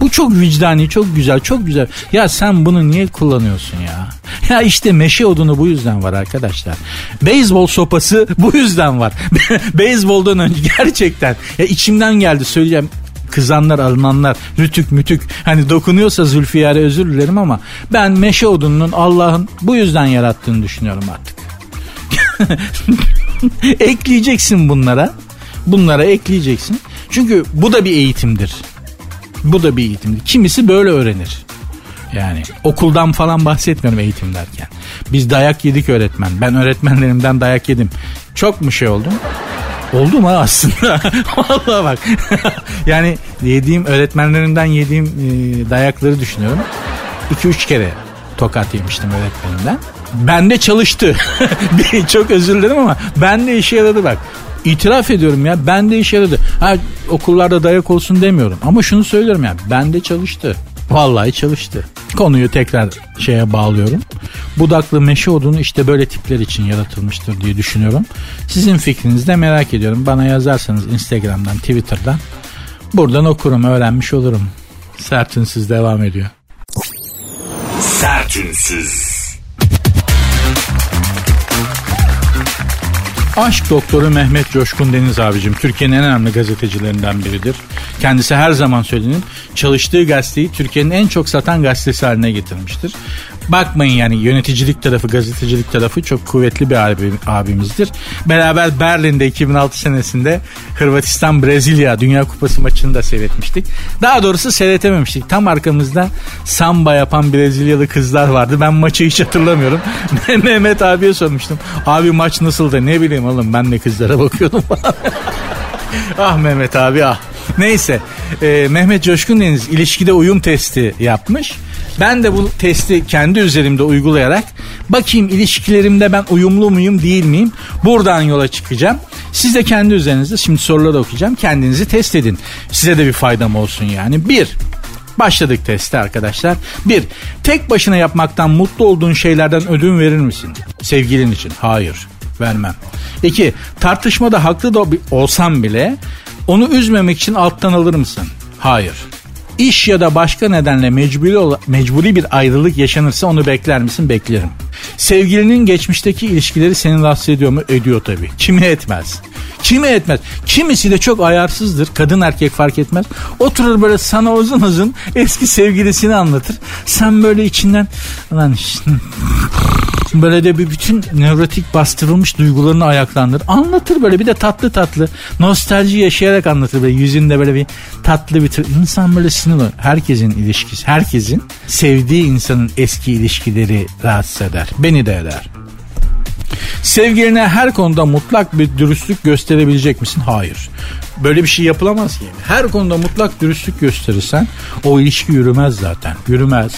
Bu çok vicdani, çok güzel, çok güzel. Ya sen bunu niye kullanıyorsun ya? Ya işte meşe odunu bu yüzden var arkadaşlar. Beyzbol sopası bu yüzden var. Beyzboldan önce gerçekten. Ya içimden geldi söyleyeceğim kızanlar alınanlar rütük mütük hani dokunuyorsa Zülfiyar'a özür dilerim ama ben meşe odununun Allah'ın bu yüzden yarattığını düşünüyorum artık. ekleyeceksin bunlara. Bunlara ekleyeceksin. Çünkü bu da bir eğitimdir. Bu da bir eğitimdir. Kimisi böyle öğrenir. Yani okuldan falan bahsetmiyorum eğitim derken. Biz dayak yedik öğretmen. Ben öğretmenlerimden dayak yedim. Çok mu şey oldum? Oldu mu aslında? Vallahi bak. yani yediğim öğretmenlerimden yediğim e, dayakları düşünüyorum. 2-3 kere tokat yemiştim öğretmenimden. Bende çalıştı. Çok özür dilerim ama bende işe yaradı bak. İtiraf ediyorum ya bende işe yaradı. Ha, okullarda dayak olsun demiyorum ama şunu söylüyorum ya bende çalıştı. Vallahi çalıştı. Konuyu tekrar şeye bağlıyorum. Budaklı meşe odunu işte böyle tipler için yaratılmıştır diye düşünüyorum. Sizin fikrinizi de merak ediyorum. Bana yazarsanız Instagram'dan, Twitter'dan buradan okurum, öğrenmiş olurum. Sertünsüz devam ediyor. Sertünsüz. Aşk doktoru Mehmet Coşkun Deniz abicim Türkiye'nin en önemli gazetecilerinden biridir. Kendisi her zaman söylenir çalıştığı gazeteyi Türkiye'nin en çok satan gazetesi haline getirmiştir. Bakmayın yani yöneticilik tarafı, gazetecilik tarafı çok kuvvetli bir abi, abimizdir. Beraber Berlin'de 2006 senesinde Hırvatistan Brezilya Dünya Kupası maçını da seyretmiştik. Daha doğrusu seyretememiştik. Tam arkamızda samba yapan Brezilyalı kızlar vardı. Ben maçı hiç hatırlamıyorum. Mehmet abiye sormuştum. Abi maç nasıldı? Ne bileyim oğlum ben de kızlara bakıyordum ah Mehmet abi ah. Neyse e, Mehmet Coşkun Deniz ilişkide uyum testi yapmış. Ben de bu testi kendi üzerimde uygulayarak bakayım ilişkilerimde ben uyumlu muyum değil miyim? Buradan yola çıkacağım. Siz de kendi üzerinizde şimdi soruları okuyacağım. Kendinizi test edin. Size de bir faydam olsun yani. Bir, Başladık testi arkadaşlar. Bir, tek başına yapmaktan mutlu olduğun şeylerden ödün verir misin? Sevgilin için. Hayır, vermem. İki, tartışmada haklı da olsam bile onu üzmemek için alttan alır mısın? Hayır. İş ya da başka nedenle mecburi, mecburi bir ayrılık yaşanırsa onu bekler misin? Beklerim. Sevgilinin geçmişteki ilişkileri seni rahatsız ediyor mu? Ediyor tabii. Kimi etmez. Kimi etmez. Kimisi de çok ayarsızdır. Kadın erkek fark etmez. Oturur böyle sana uzun uzun eski sevgilisini anlatır. Sen böyle içinden lan böyle de bir bütün nevrotik bastırılmış duygularını ayaklandır. Anlatır böyle bir de tatlı tatlı nostalji yaşayarak anlatır böyle yüzünde böyle bir tatlı bir insan böyle sinir olur. Herkesin ilişkisi, herkesin sevdiği insanın eski ilişkileri rahatsız eder. Beni de eder. Sevgiline her konuda mutlak bir dürüstlük gösterebilecek misin? Hayır. Böyle bir şey yapılamaz ki. Her konuda mutlak dürüstlük gösterirsen o ilişki yürümez zaten. Yürümez.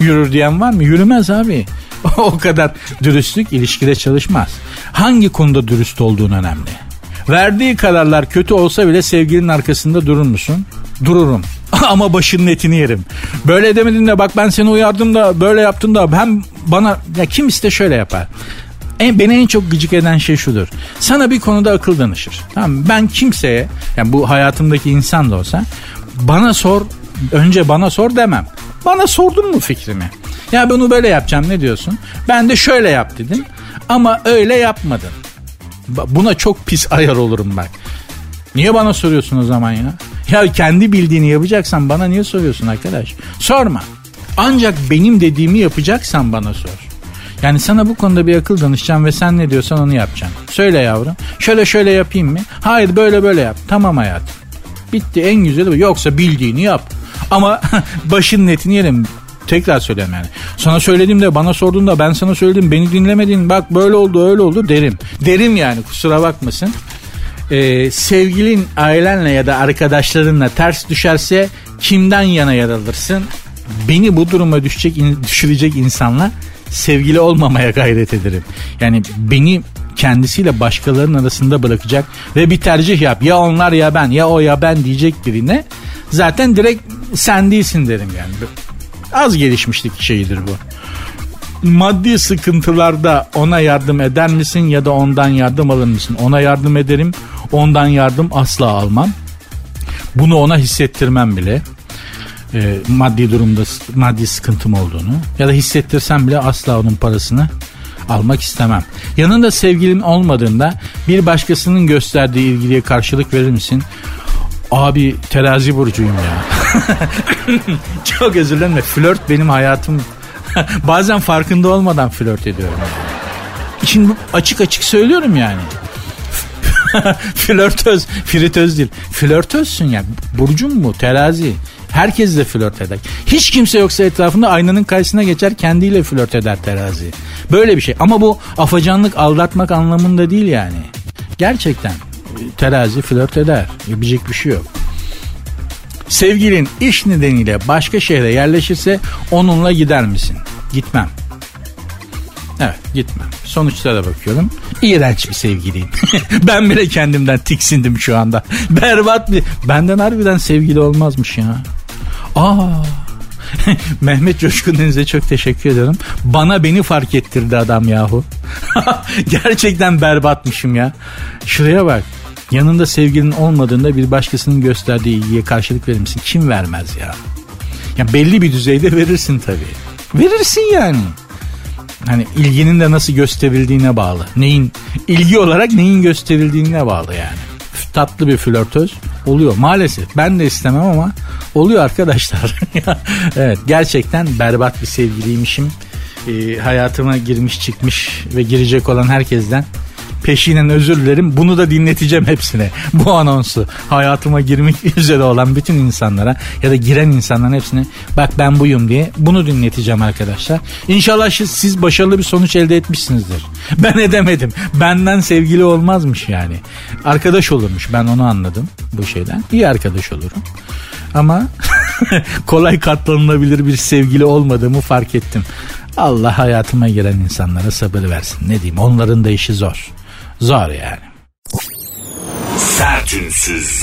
Yürür diyen var mı? Yürümez abi. o kadar dürüstlük ilişkide çalışmaz. Hangi konuda dürüst olduğun önemli. Verdiği kararlar kötü olsa bile sevgilinin arkasında durur musun? Dururum. Ama başının etini yerim. Böyle demedin de bak ben seni uyardım da böyle yaptın da hem bana ya kim iste şöyle yapar. En, beni en çok gıcık eden şey şudur. Sana bir konuda akıl danışır. Tamam Ben kimseye yani bu hayatımdaki insan da olsa bana sor önce bana sor demem. Bana sordun mu fikrimi? Ya ben onu böyle yapacağım ne diyorsun? Ben de şöyle yap dedim ama öyle yapmadın. Buna çok pis ayar olurum bak. Niye bana soruyorsun o zaman ya? Ya kendi bildiğini yapacaksan bana niye soruyorsun arkadaş? Sorma. Ancak benim dediğimi yapacaksan bana sor. Yani sana bu konuda bir akıl danışacağım ve sen ne diyorsan onu yapacağım. Söyle yavrum. Şöyle şöyle yapayım mı? Hayır böyle böyle yap. Tamam hayatım. Bitti en güzeli bu. Yoksa bildiğini yap. Ama başın netini yerim. Tekrar söyleyeyim yani. Sana söylediğimde bana sorduğunda ben sana söyledim beni dinlemedin bak böyle oldu öyle oldu derim. Derim yani kusura bakmasın. Ee, sevgilin ailenle ya da arkadaşlarınla ters düşerse kimden yana yaralırsın? Beni bu duruma düşecek, düşürecek insanla sevgili olmamaya gayret ederim. Yani beni kendisiyle başkalarının arasında bırakacak ve bir tercih yap. Ya onlar ya ben ya o ya ben diyecek birine zaten direkt sen değilsin derim yani. Az gelişmişlik şeyidir bu. Maddi sıkıntılarda ona yardım eder misin ya da ondan yardım alır mısın? Ona yardım ederim, ondan yardım asla almam. Bunu ona hissettirmem bile. E, maddi durumda maddi sıkıntım olduğunu ya da hissettirsem bile asla onun parasını almak istemem. Yanında sevgilin olmadığında bir başkasının gösterdiği ilgiliye karşılık verir misin? Abi terazi burcuyum ya. Çok özür dilerim de flört benim hayatım. Bazen farkında olmadan flört ediyorum. Şimdi açık açık söylüyorum yani. flörtöz, fritöz değil. Flörtözsün ya. Burcun mu? Terazi. Herkes de flört eder. Hiç kimse yoksa etrafında aynanın karşısına geçer kendiyle flört eder terazi. Böyle bir şey. Ama bu afacanlık aldatmak anlamında değil yani. Gerçekten terazi flört eder. Yapacak bir şey yok. Sevgilin iş nedeniyle başka şehre yerleşirse onunla gider misin? Gitmem. Evet gitmem. Sonuçlara bakıyorum. İğrenç bir sevgiliyim. ben bile kendimden tiksindim şu anda. Berbat bir... Benden harbiden sevgili olmazmış ya. Aa Mehmet Coşkun Deniz'e çok teşekkür ederim. Bana beni fark ettirdi adam yahu. Gerçekten berbatmışım ya. Şuraya bak. Yanında sevgilin olmadığında bir başkasının gösterdiği ilgiye karşılık verir misin? Kim vermez ya? Ya belli bir düzeyde verirsin tabii. Verirsin yani. Hani ilginin de nasıl gösterildiğine bağlı. Neyin ilgi olarak neyin gösterildiğine bağlı yani. Tatlı bir flörtöz oluyor maalesef. Ben de istemem ama oluyor arkadaşlar. evet gerçekten berbat bir sevgiliymişim. E, hayatıma girmiş çıkmış ve girecek olan herkesten peşinen özür dilerim. Bunu da dinleteceğim hepsine. Bu anonsu hayatıma girmek üzere olan bütün insanlara ya da giren insanların hepsine bak ben buyum diye bunu dinleteceğim arkadaşlar. İnşallah siz başarılı bir sonuç elde etmişsinizdir. Ben edemedim. Benden sevgili olmazmış yani. Arkadaş olurmuş. Ben onu anladım bu şeyden. İyi arkadaş olurum. Ama kolay katlanılabilir bir sevgili olmadığımı fark ettim. Allah hayatıma giren insanlara sabır versin. Ne diyeyim onların da işi zor. Zor yani. Sertünsüz.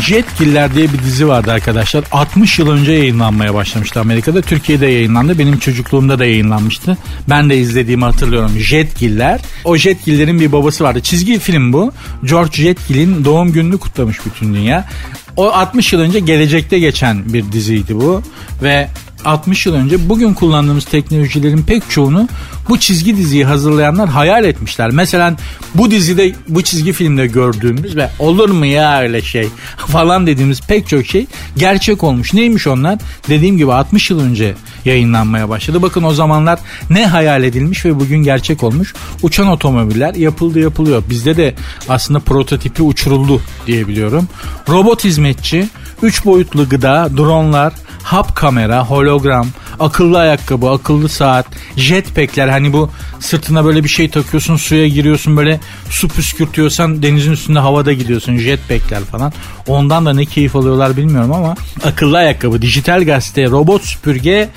Jetgiller diye bir dizi vardı arkadaşlar. 60 yıl önce yayınlanmaya başlamıştı Amerika'da. Türkiye'de yayınlandı. Benim çocukluğumda da yayınlanmıştı. Ben de izlediğimi hatırlıyorum. Jetgiller. O Jetgiller'in bir babası vardı. Çizgi film bu. George Jetgill'in doğum gününü kutlamış bütün dünya. O 60 yıl önce gelecekte geçen bir diziydi bu. Ve 60 yıl önce bugün kullandığımız teknolojilerin pek çoğunu bu çizgi diziyi hazırlayanlar hayal etmişler. Mesela bu dizide bu çizgi filmde gördüğümüz ve olur mu ya öyle şey falan dediğimiz pek çok şey gerçek olmuş. Neymiş onlar? Dediğim gibi 60 yıl önce yayınlanmaya başladı. Bakın o zamanlar ne hayal edilmiş ve bugün gerçek olmuş. Uçan otomobiller yapıldı yapılıyor. Bizde de aslında prototipi uçuruldu diyebiliyorum. Robot hizmetçi, 3 boyutlu gıda, dronlar, hap kamera, hologram, akıllı ayakkabı, akıllı saat, jetpackler hani bu sırtına böyle bir şey takıyorsun suya giriyorsun böyle su püskürtüyorsan denizin üstünde havada gidiyorsun jetpackler falan. Ondan da ne keyif alıyorlar bilmiyorum ama akıllı ayakkabı, dijital gazete, robot süpürge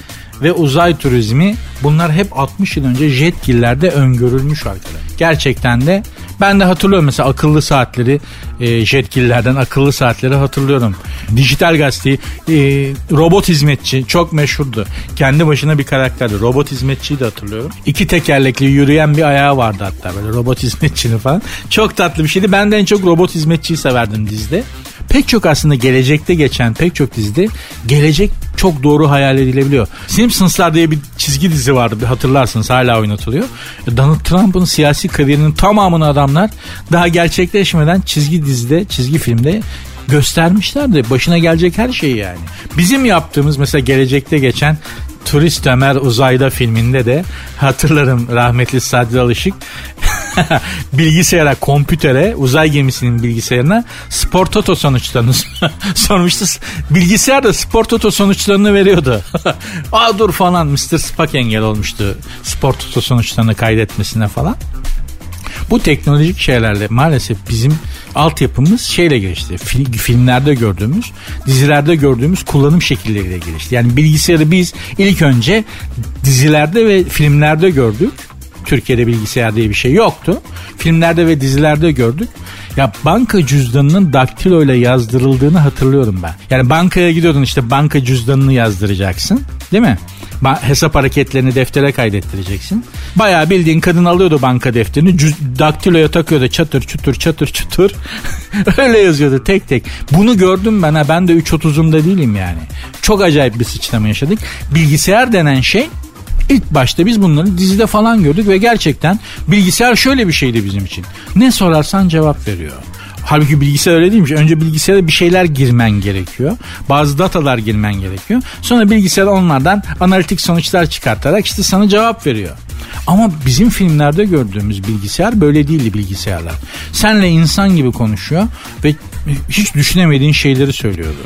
ve uzay turizmi bunlar hep 60 yıl önce jetgillerde öngörülmüş arkadaşlar. Gerçekten de ben de hatırlıyorum mesela akıllı saatleri e, jetgillerden akıllı saatleri hatırlıyorum. Dijital gazeteyi e, robot hizmetçi çok meşhurdu. Kendi başına bir karakterdi. Robot hizmetçiyi de hatırlıyorum. İki tekerlekli yürüyen bir ayağı vardı hatta böyle robot hizmetçinin falan. Çok tatlı bir şeydi. Ben de en çok robot hizmetçiyi severdim dizide pek çok aslında gelecekte geçen pek çok dizide gelecek çok doğru hayal edilebiliyor. Simpsonslar diye bir çizgi dizi vardı hatırlarsınız hala oynatılıyor. Donald Trump'ın siyasi kariyerinin tamamını adamlar daha gerçekleşmeden çizgi dizide, çizgi filmde göstermişlerdi. Başına gelecek her şeyi yani. Bizim yaptığımız mesela gelecekte geçen Turist Ömer Uzayda filminde de hatırlarım rahmetli Sadri Alışık bilgisayara, kompütere, uzay gemisinin bilgisayarına spor toto sonuçlarını sormuştu. Bilgisayar da spor toto sonuçlarını veriyordu. Aa dur falan Mr. Spock engel olmuştu spor toto sonuçlarını kaydetmesine falan. Bu teknolojik şeylerle maalesef bizim altyapımız şeyle gelişti. Fil, filmlerde gördüğümüz, dizilerde gördüğümüz kullanım şekilleriyle gelişti. Yani bilgisayarı biz ilk önce dizilerde ve filmlerde gördük. Türkiye'de bilgisayar diye bir şey yoktu. Filmlerde ve dizilerde gördük. Ya banka cüzdanının daktilo ile yazdırıldığını hatırlıyorum ben. Yani bankaya gidiyordun işte banka cüzdanını yazdıracaksın. Değil mi? Hesap hareketlerini deftere kaydettireceksin. Bayağı bildiğin kadın alıyordu banka defterini. Cüz- daktiloya takıyordu çatır çutur çatır çutur. Öyle yazıyordu tek tek. Bunu gördüm ben ha ben de 3.30'umda değilim yani. Çok acayip bir sıçrama yaşadık. Bilgisayar denen şey İlk başta biz bunları dizide falan gördük ve gerçekten bilgisayar şöyle bir şeydi bizim için. Ne sorarsan cevap veriyor. Halbuki bilgisayar öyle değilmiş. Önce bilgisayara bir şeyler girmen gerekiyor. Bazı datalar girmen gerekiyor. Sonra bilgisayar onlardan analitik sonuçlar çıkartarak işte sana cevap veriyor. Ama bizim filmlerde gördüğümüz bilgisayar böyle değildi bilgisayarlar. Senle insan gibi konuşuyor ve hiç düşünemediğin şeyleri söylüyordu.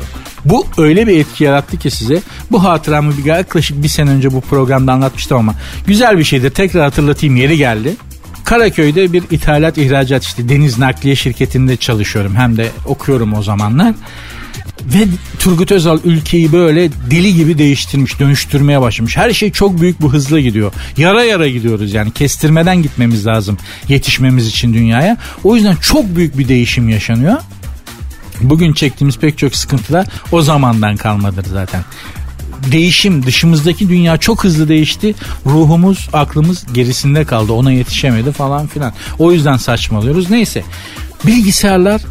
Bu öyle bir etki yarattı ki size. Bu hatıramı bir yaklaşık bir sene önce bu programda anlatmıştım ama güzel bir şeydir. Tekrar hatırlatayım yeri geldi. Karaköy'de bir ithalat ihracat işte deniz nakliye şirketinde çalışıyorum. Hem de okuyorum o zamanlar. Ve Turgut Özal ülkeyi böyle deli gibi değiştirmiş, dönüştürmeye başlamış. Her şey çok büyük bu hızla gidiyor. Yara yara gidiyoruz yani kestirmeden gitmemiz lazım yetişmemiz için dünyaya. O yüzden çok büyük bir değişim yaşanıyor. Bugün çektiğimiz pek çok sıkıntılar o zamandan kalmadır zaten değişim dışımızdaki dünya çok hızlı değişti. Ruhumuz, aklımız gerisinde kaldı. Ona yetişemedi falan filan. O yüzden saçmalıyoruz. Neyse. Bilgisayarlar,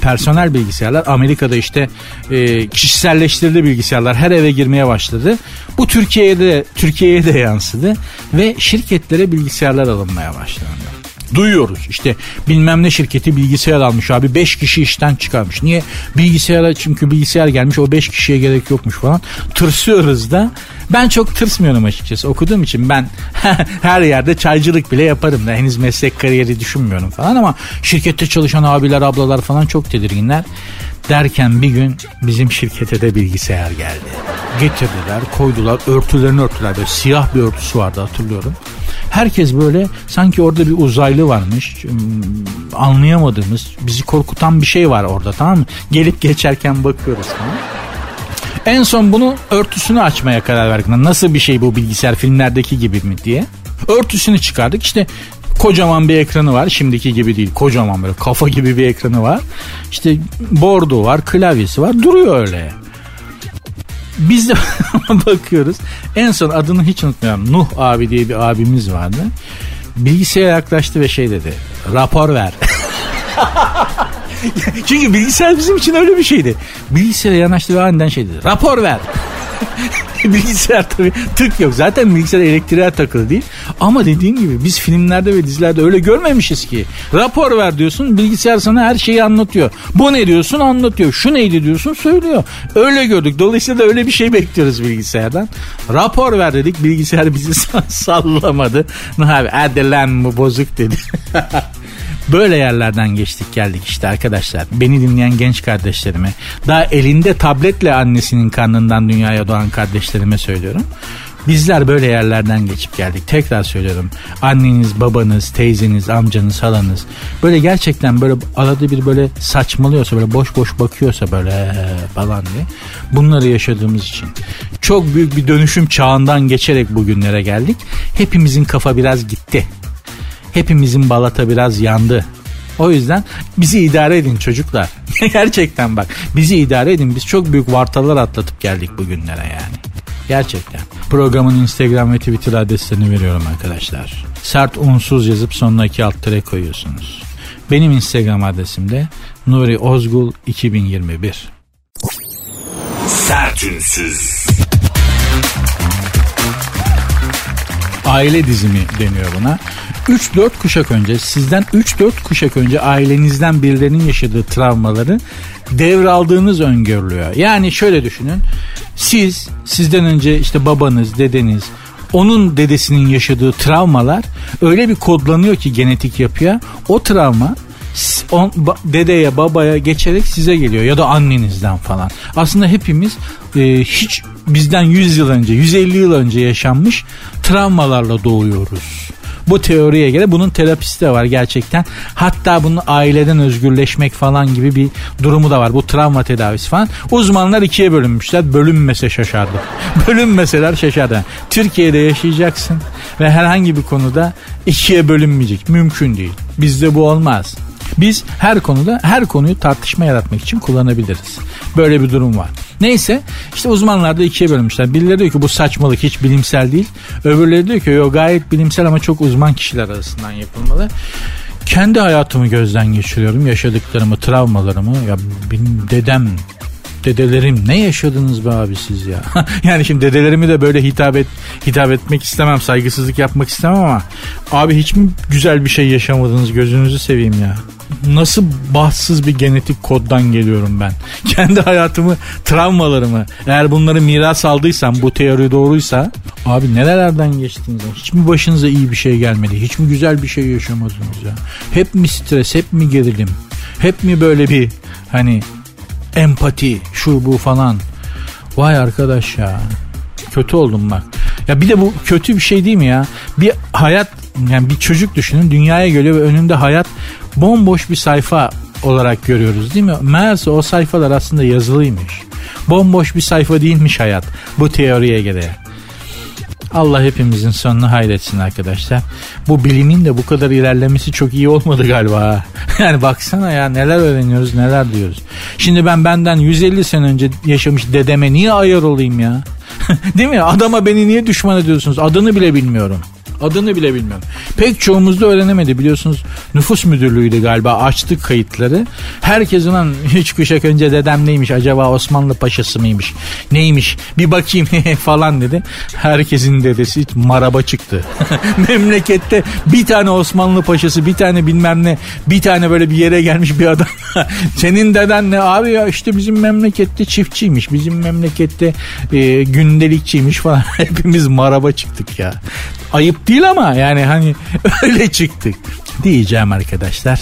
personel bilgisayarlar Amerika'da işte e, kişiselleştirildi bilgisayarlar her eve girmeye başladı. Bu Türkiye'ye de Türkiye'ye de yansıdı ve şirketlere bilgisayarlar alınmaya başlandı duyuyoruz. İşte bilmem ne şirketi bilgisayar almış abi 5 kişi işten çıkarmış. Niye? Bilgisayara çünkü bilgisayar gelmiş o 5 kişiye gerek yokmuş falan. Tırsıyoruz da. Ben çok tırsmıyorum açıkçası. Okuduğum için ben her yerde çaycılık bile yaparım da henüz meslek kariyeri düşünmüyorum falan ama şirkette çalışan abiler ablalar falan çok tedirginler. Derken bir gün bizim şirkete de bilgisayar geldi. Getirdiler, koydular, örtülerini örtüler. Böyle siyah bir örtüsü vardı hatırlıyorum. Herkes böyle sanki orada bir uzaylı varmış. Anlayamadığımız, bizi korkutan bir şey var orada tamam mı? Gelip geçerken bakıyoruz tamam En son bunu örtüsünü açmaya karar verdik. Nasıl bir şey bu bilgisayar filmlerdeki gibi mi diye. Örtüsünü çıkardık. İşte kocaman bir ekranı var. Şimdiki gibi değil. Kocaman böyle kafa gibi bir ekranı var. İşte bordo var, klavyesi var. Duruyor öyle. Biz de bakıyoruz. En son adını hiç unutmuyorum. Nuh abi diye bir abimiz vardı. Bilgisayara yaklaştı ve şey dedi. Rapor ver. Çünkü bilgisayar bizim için öyle bir şeydi. Bilgisayara yanaştı ve aniden şey dedi. Rapor ver. bilgisayar tabii tık yok. Zaten bilgisayar elektriğe takılı değil. Ama dediğim gibi biz filmlerde ve dizilerde öyle görmemişiz ki. Rapor ver diyorsun bilgisayar sana her şeyi anlatıyor. Bu ne diyorsun anlatıyor. Şu neydi diyorsun söylüyor. Öyle gördük. Dolayısıyla da öyle bir şey bekliyoruz bilgisayardan. Rapor ver dedik bilgisayar bizi sallamadı. Ne abi hadi lan bu bozuk dedi. Böyle yerlerden geçtik geldik işte arkadaşlar. Beni dinleyen genç kardeşlerime, daha elinde tabletle annesinin karnından dünyaya doğan kardeşlerime söylüyorum. Bizler böyle yerlerden geçip geldik. Tekrar söylüyorum. Anneniz, babanız, teyzeniz, amcanız, halanız böyle gerçekten böyle arada bir böyle saçmalıyorsa böyle boş boş bakıyorsa böyle falan diye bunları yaşadığımız için çok büyük bir dönüşüm çağından geçerek bugünlere geldik. Hepimizin kafa biraz gitti hepimizin balata biraz yandı. O yüzden bizi idare edin çocuklar. Gerçekten bak bizi idare edin. Biz çok büyük vartalar atlatıp geldik bugünlere yani. Gerçekten. Programın Instagram ve Twitter adreslerini veriyorum arkadaşlar. Sert unsuz yazıp sonuna iki alt tere koyuyorsunuz. Benim Instagram adresim de Nuri Ozgul 2021. Sertünsüz. Aile dizimi deniyor buna. 3-4 kuşak önce sizden 3-4 kuşak önce ailenizden birilerinin yaşadığı travmaları devraldığınız öngörülüyor. Yani şöyle düşünün. Siz sizden önce işte babanız, dedeniz, onun dedesinin yaşadığı travmalar öyle bir kodlanıyor ki genetik yapıya. O travma on, ba, dedeye babaya geçerek size geliyor ya da annenizden falan. Aslında hepimiz e, hiç bizden 100 yıl önce 150 yıl önce yaşanmış travmalarla doğuyoruz. Bu teoriye göre bunun terapisti de var gerçekten. Hatta bunun aileden özgürleşmek falan gibi bir durumu da var. Bu travma tedavisi falan. Uzmanlar ikiye bölünmüşler. Bölünmese şaşardı. Bölünmeseler şaşardı. Türkiye'de yaşayacaksın ve herhangi bir konuda ikiye bölünmeyecek. Mümkün değil. Bizde bu olmaz. Biz her konuda her konuyu tartışma yaratmak için kullanabiliriz. Böyle bir durum var. Neyse işte uzmanlar da ikiye bölmüşler. Birileri diyor ki bu saçmalık hiç bilimsel değil. Öbürleri diyor ki yo gayet bilimsel ama çok uzman kişiler arasından yapılmalı. Kendi hayatımı gözden geçiriyorum. Yaşadıklarımı, travmalarımı. Ya benim dedem dedelerim ne yaşadınız be abi siz ya? yani şimdi dedelerimi de böyle hitap et hitap etmek istemem, saygısızlık yapmak istemem ama abi hiç mi güzel bir şey yaşamadınız gözünüzü seveyim ya? Nasıl bahtsız bir genetik koddan geliyorum ben? Kendi hayatımı, travmalarımı eğer bunları miras aldıysam bu teori doğruysa abi nerelerden geçtiniz? Hiç mi başınıza iyi bir şey gelmedi? Hiç mi güzel bir şey yaşamadınız ya? Hep mi stres, hep mi gerilim? Hep mi böyle bir hani empati şu bu falan. Vay arkadaş ya. Kötü oldum bak. Ya bir de bu kötü bir şey değil mi ya? Bir hayat yani bir çocuk düşünün dünyaya geliyor ve önünde hayat bomboş bir sayfa olarak görüyoruz değil mi? Meğerse o sayfalar aslında yazılıymış. Bomboş bir sayfa değilmiş hayat bu teoriye göre. Allah hepimizin sonunu hayretsin arkadaşlar. Bu bilimin de bu kadar ilerlemesi çok iyi olmadı galiba. Yani baksana ya neler öğreniyoruz neler diyoruz. Şimdi ben benden 150 sene önce yaşamış dedeme niye ayar olayım ya? Değil mi? Adama beni niye düşman ediyorsunuz? Adını bile bilmiyorum. Adını bile bilmiyorum. Pek çoğumuz da öğrenemedi biliyorsunuz. Nüfus müdürlüğüydü galiba açtık kayıtları. Herkes ulan üç kuşak önce dedem neymiş acaba Osmanlı paşası mıymış neymiş bir bakayım falan dedi. Herkesin dedesi maraba çıktı. Memlekette bir tane Osmanlı paşası bir tane bilmem ne bir tane böyle bir yere gelmiş bir adam. Senin deden ne abi ya işte bizim memlekette çiftçiymiş bizim memlekette e, gündelikçiymiş falan. Hepimiz maraba çıktık ya. Ayıp değil ama yani hani öyle çıktık diyeceğim arkadaşlar.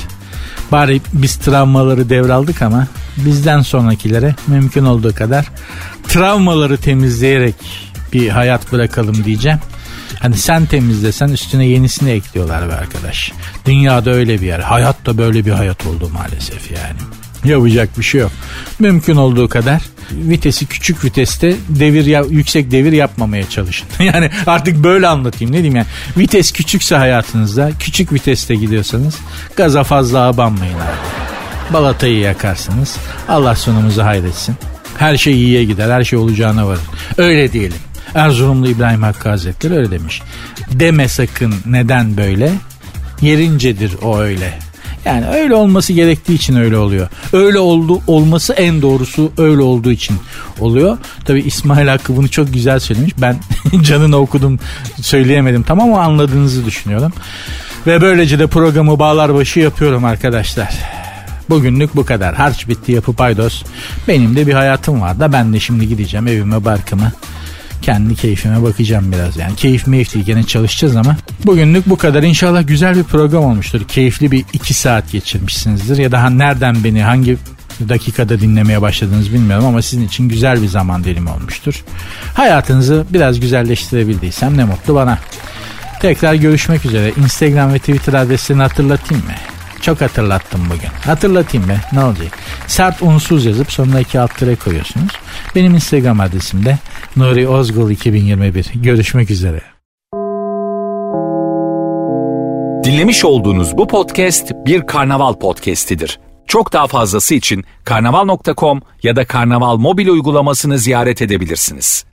Bari biz travmaları devraldık ama bizden sonrakilere mümkün olduğu kadar travmaları temizleyerek bir hayat bırakalım diyeceğim. Hani sen temizlesen üstüne yenisini ekliyorlar be arkadaş. Dünyada öyle bir yer. Hayat da böyle bir hayat oldu maalesef yani. Yapacak bir şey yok. Mümkün olduğu kadar vitesi küçük viteste devir yüksek devir yapmamaya çalışın. yani artık böyle anlatayım ne diyeyim yani. Vites küçükse hayatınızda küçük viteste gidiyorsanız gaza fazla abanmayın. Balatayı yakarsınız. Allah sonumuzu hayretsin. Her şey iyiye gider. Her şey olacağına varır. Öyle diyelim. Erzurumlu İbrahim Hakkı Hazretleri öyle demiş. Deme sakın neden böyle? Yerincedir o öyle. Yani öyle olması gerektiği için öyle oluyor. Öyle oldu olması en doğrusu öyle olduğu için oluyor. Tabi İsmail Hakkı bunu çok güzel söylemiş. Ben canını okudum söyleyemedim tamam ama anladığınızı düşünüyorum. Ve böylece de programı bağlar başı yapıyorum arkadaşlar. Bugünlük bu kadar. Harç bitti yapı paydos. Benim de bir hayatım var da ben de şimdi gideceğim evime barkıma kendi keyfime bakacağım biraz yani. Keyif meyif değil gene çalışacağız ama. Bugünlük bu kadar. İnşallah güzel bir program olmuştur. Keyifli bir iki saat geçirmişsinizdir. Ya daha nereden beni hangi dakikada dinlemeye başladınız bilmiyorum ama sizin için güzel bir zaman dilimi olmuştur. Hayatınızı biraz güzelleştirebildiysem ne mutlu bana. Tekrar görüşmek üzere. Instagram ve Twitter adreslerini hatırlatayım mı? Çok hatırlattım bugün. Hatırlatayım be ne olacak? Sert unsuz yazıp sonuna iki alt tere koyuyorsunuz. Benim Instagram adresim de Nuri Ozgul 2021. Görüşmek üzere. Dinlemiş olduğunuz bu podcast bir karnaval podcastidir. Çok daha fazlası için karnaval.com ya da karnaval mobil uygulamasını ziyaret edebilirsiniz.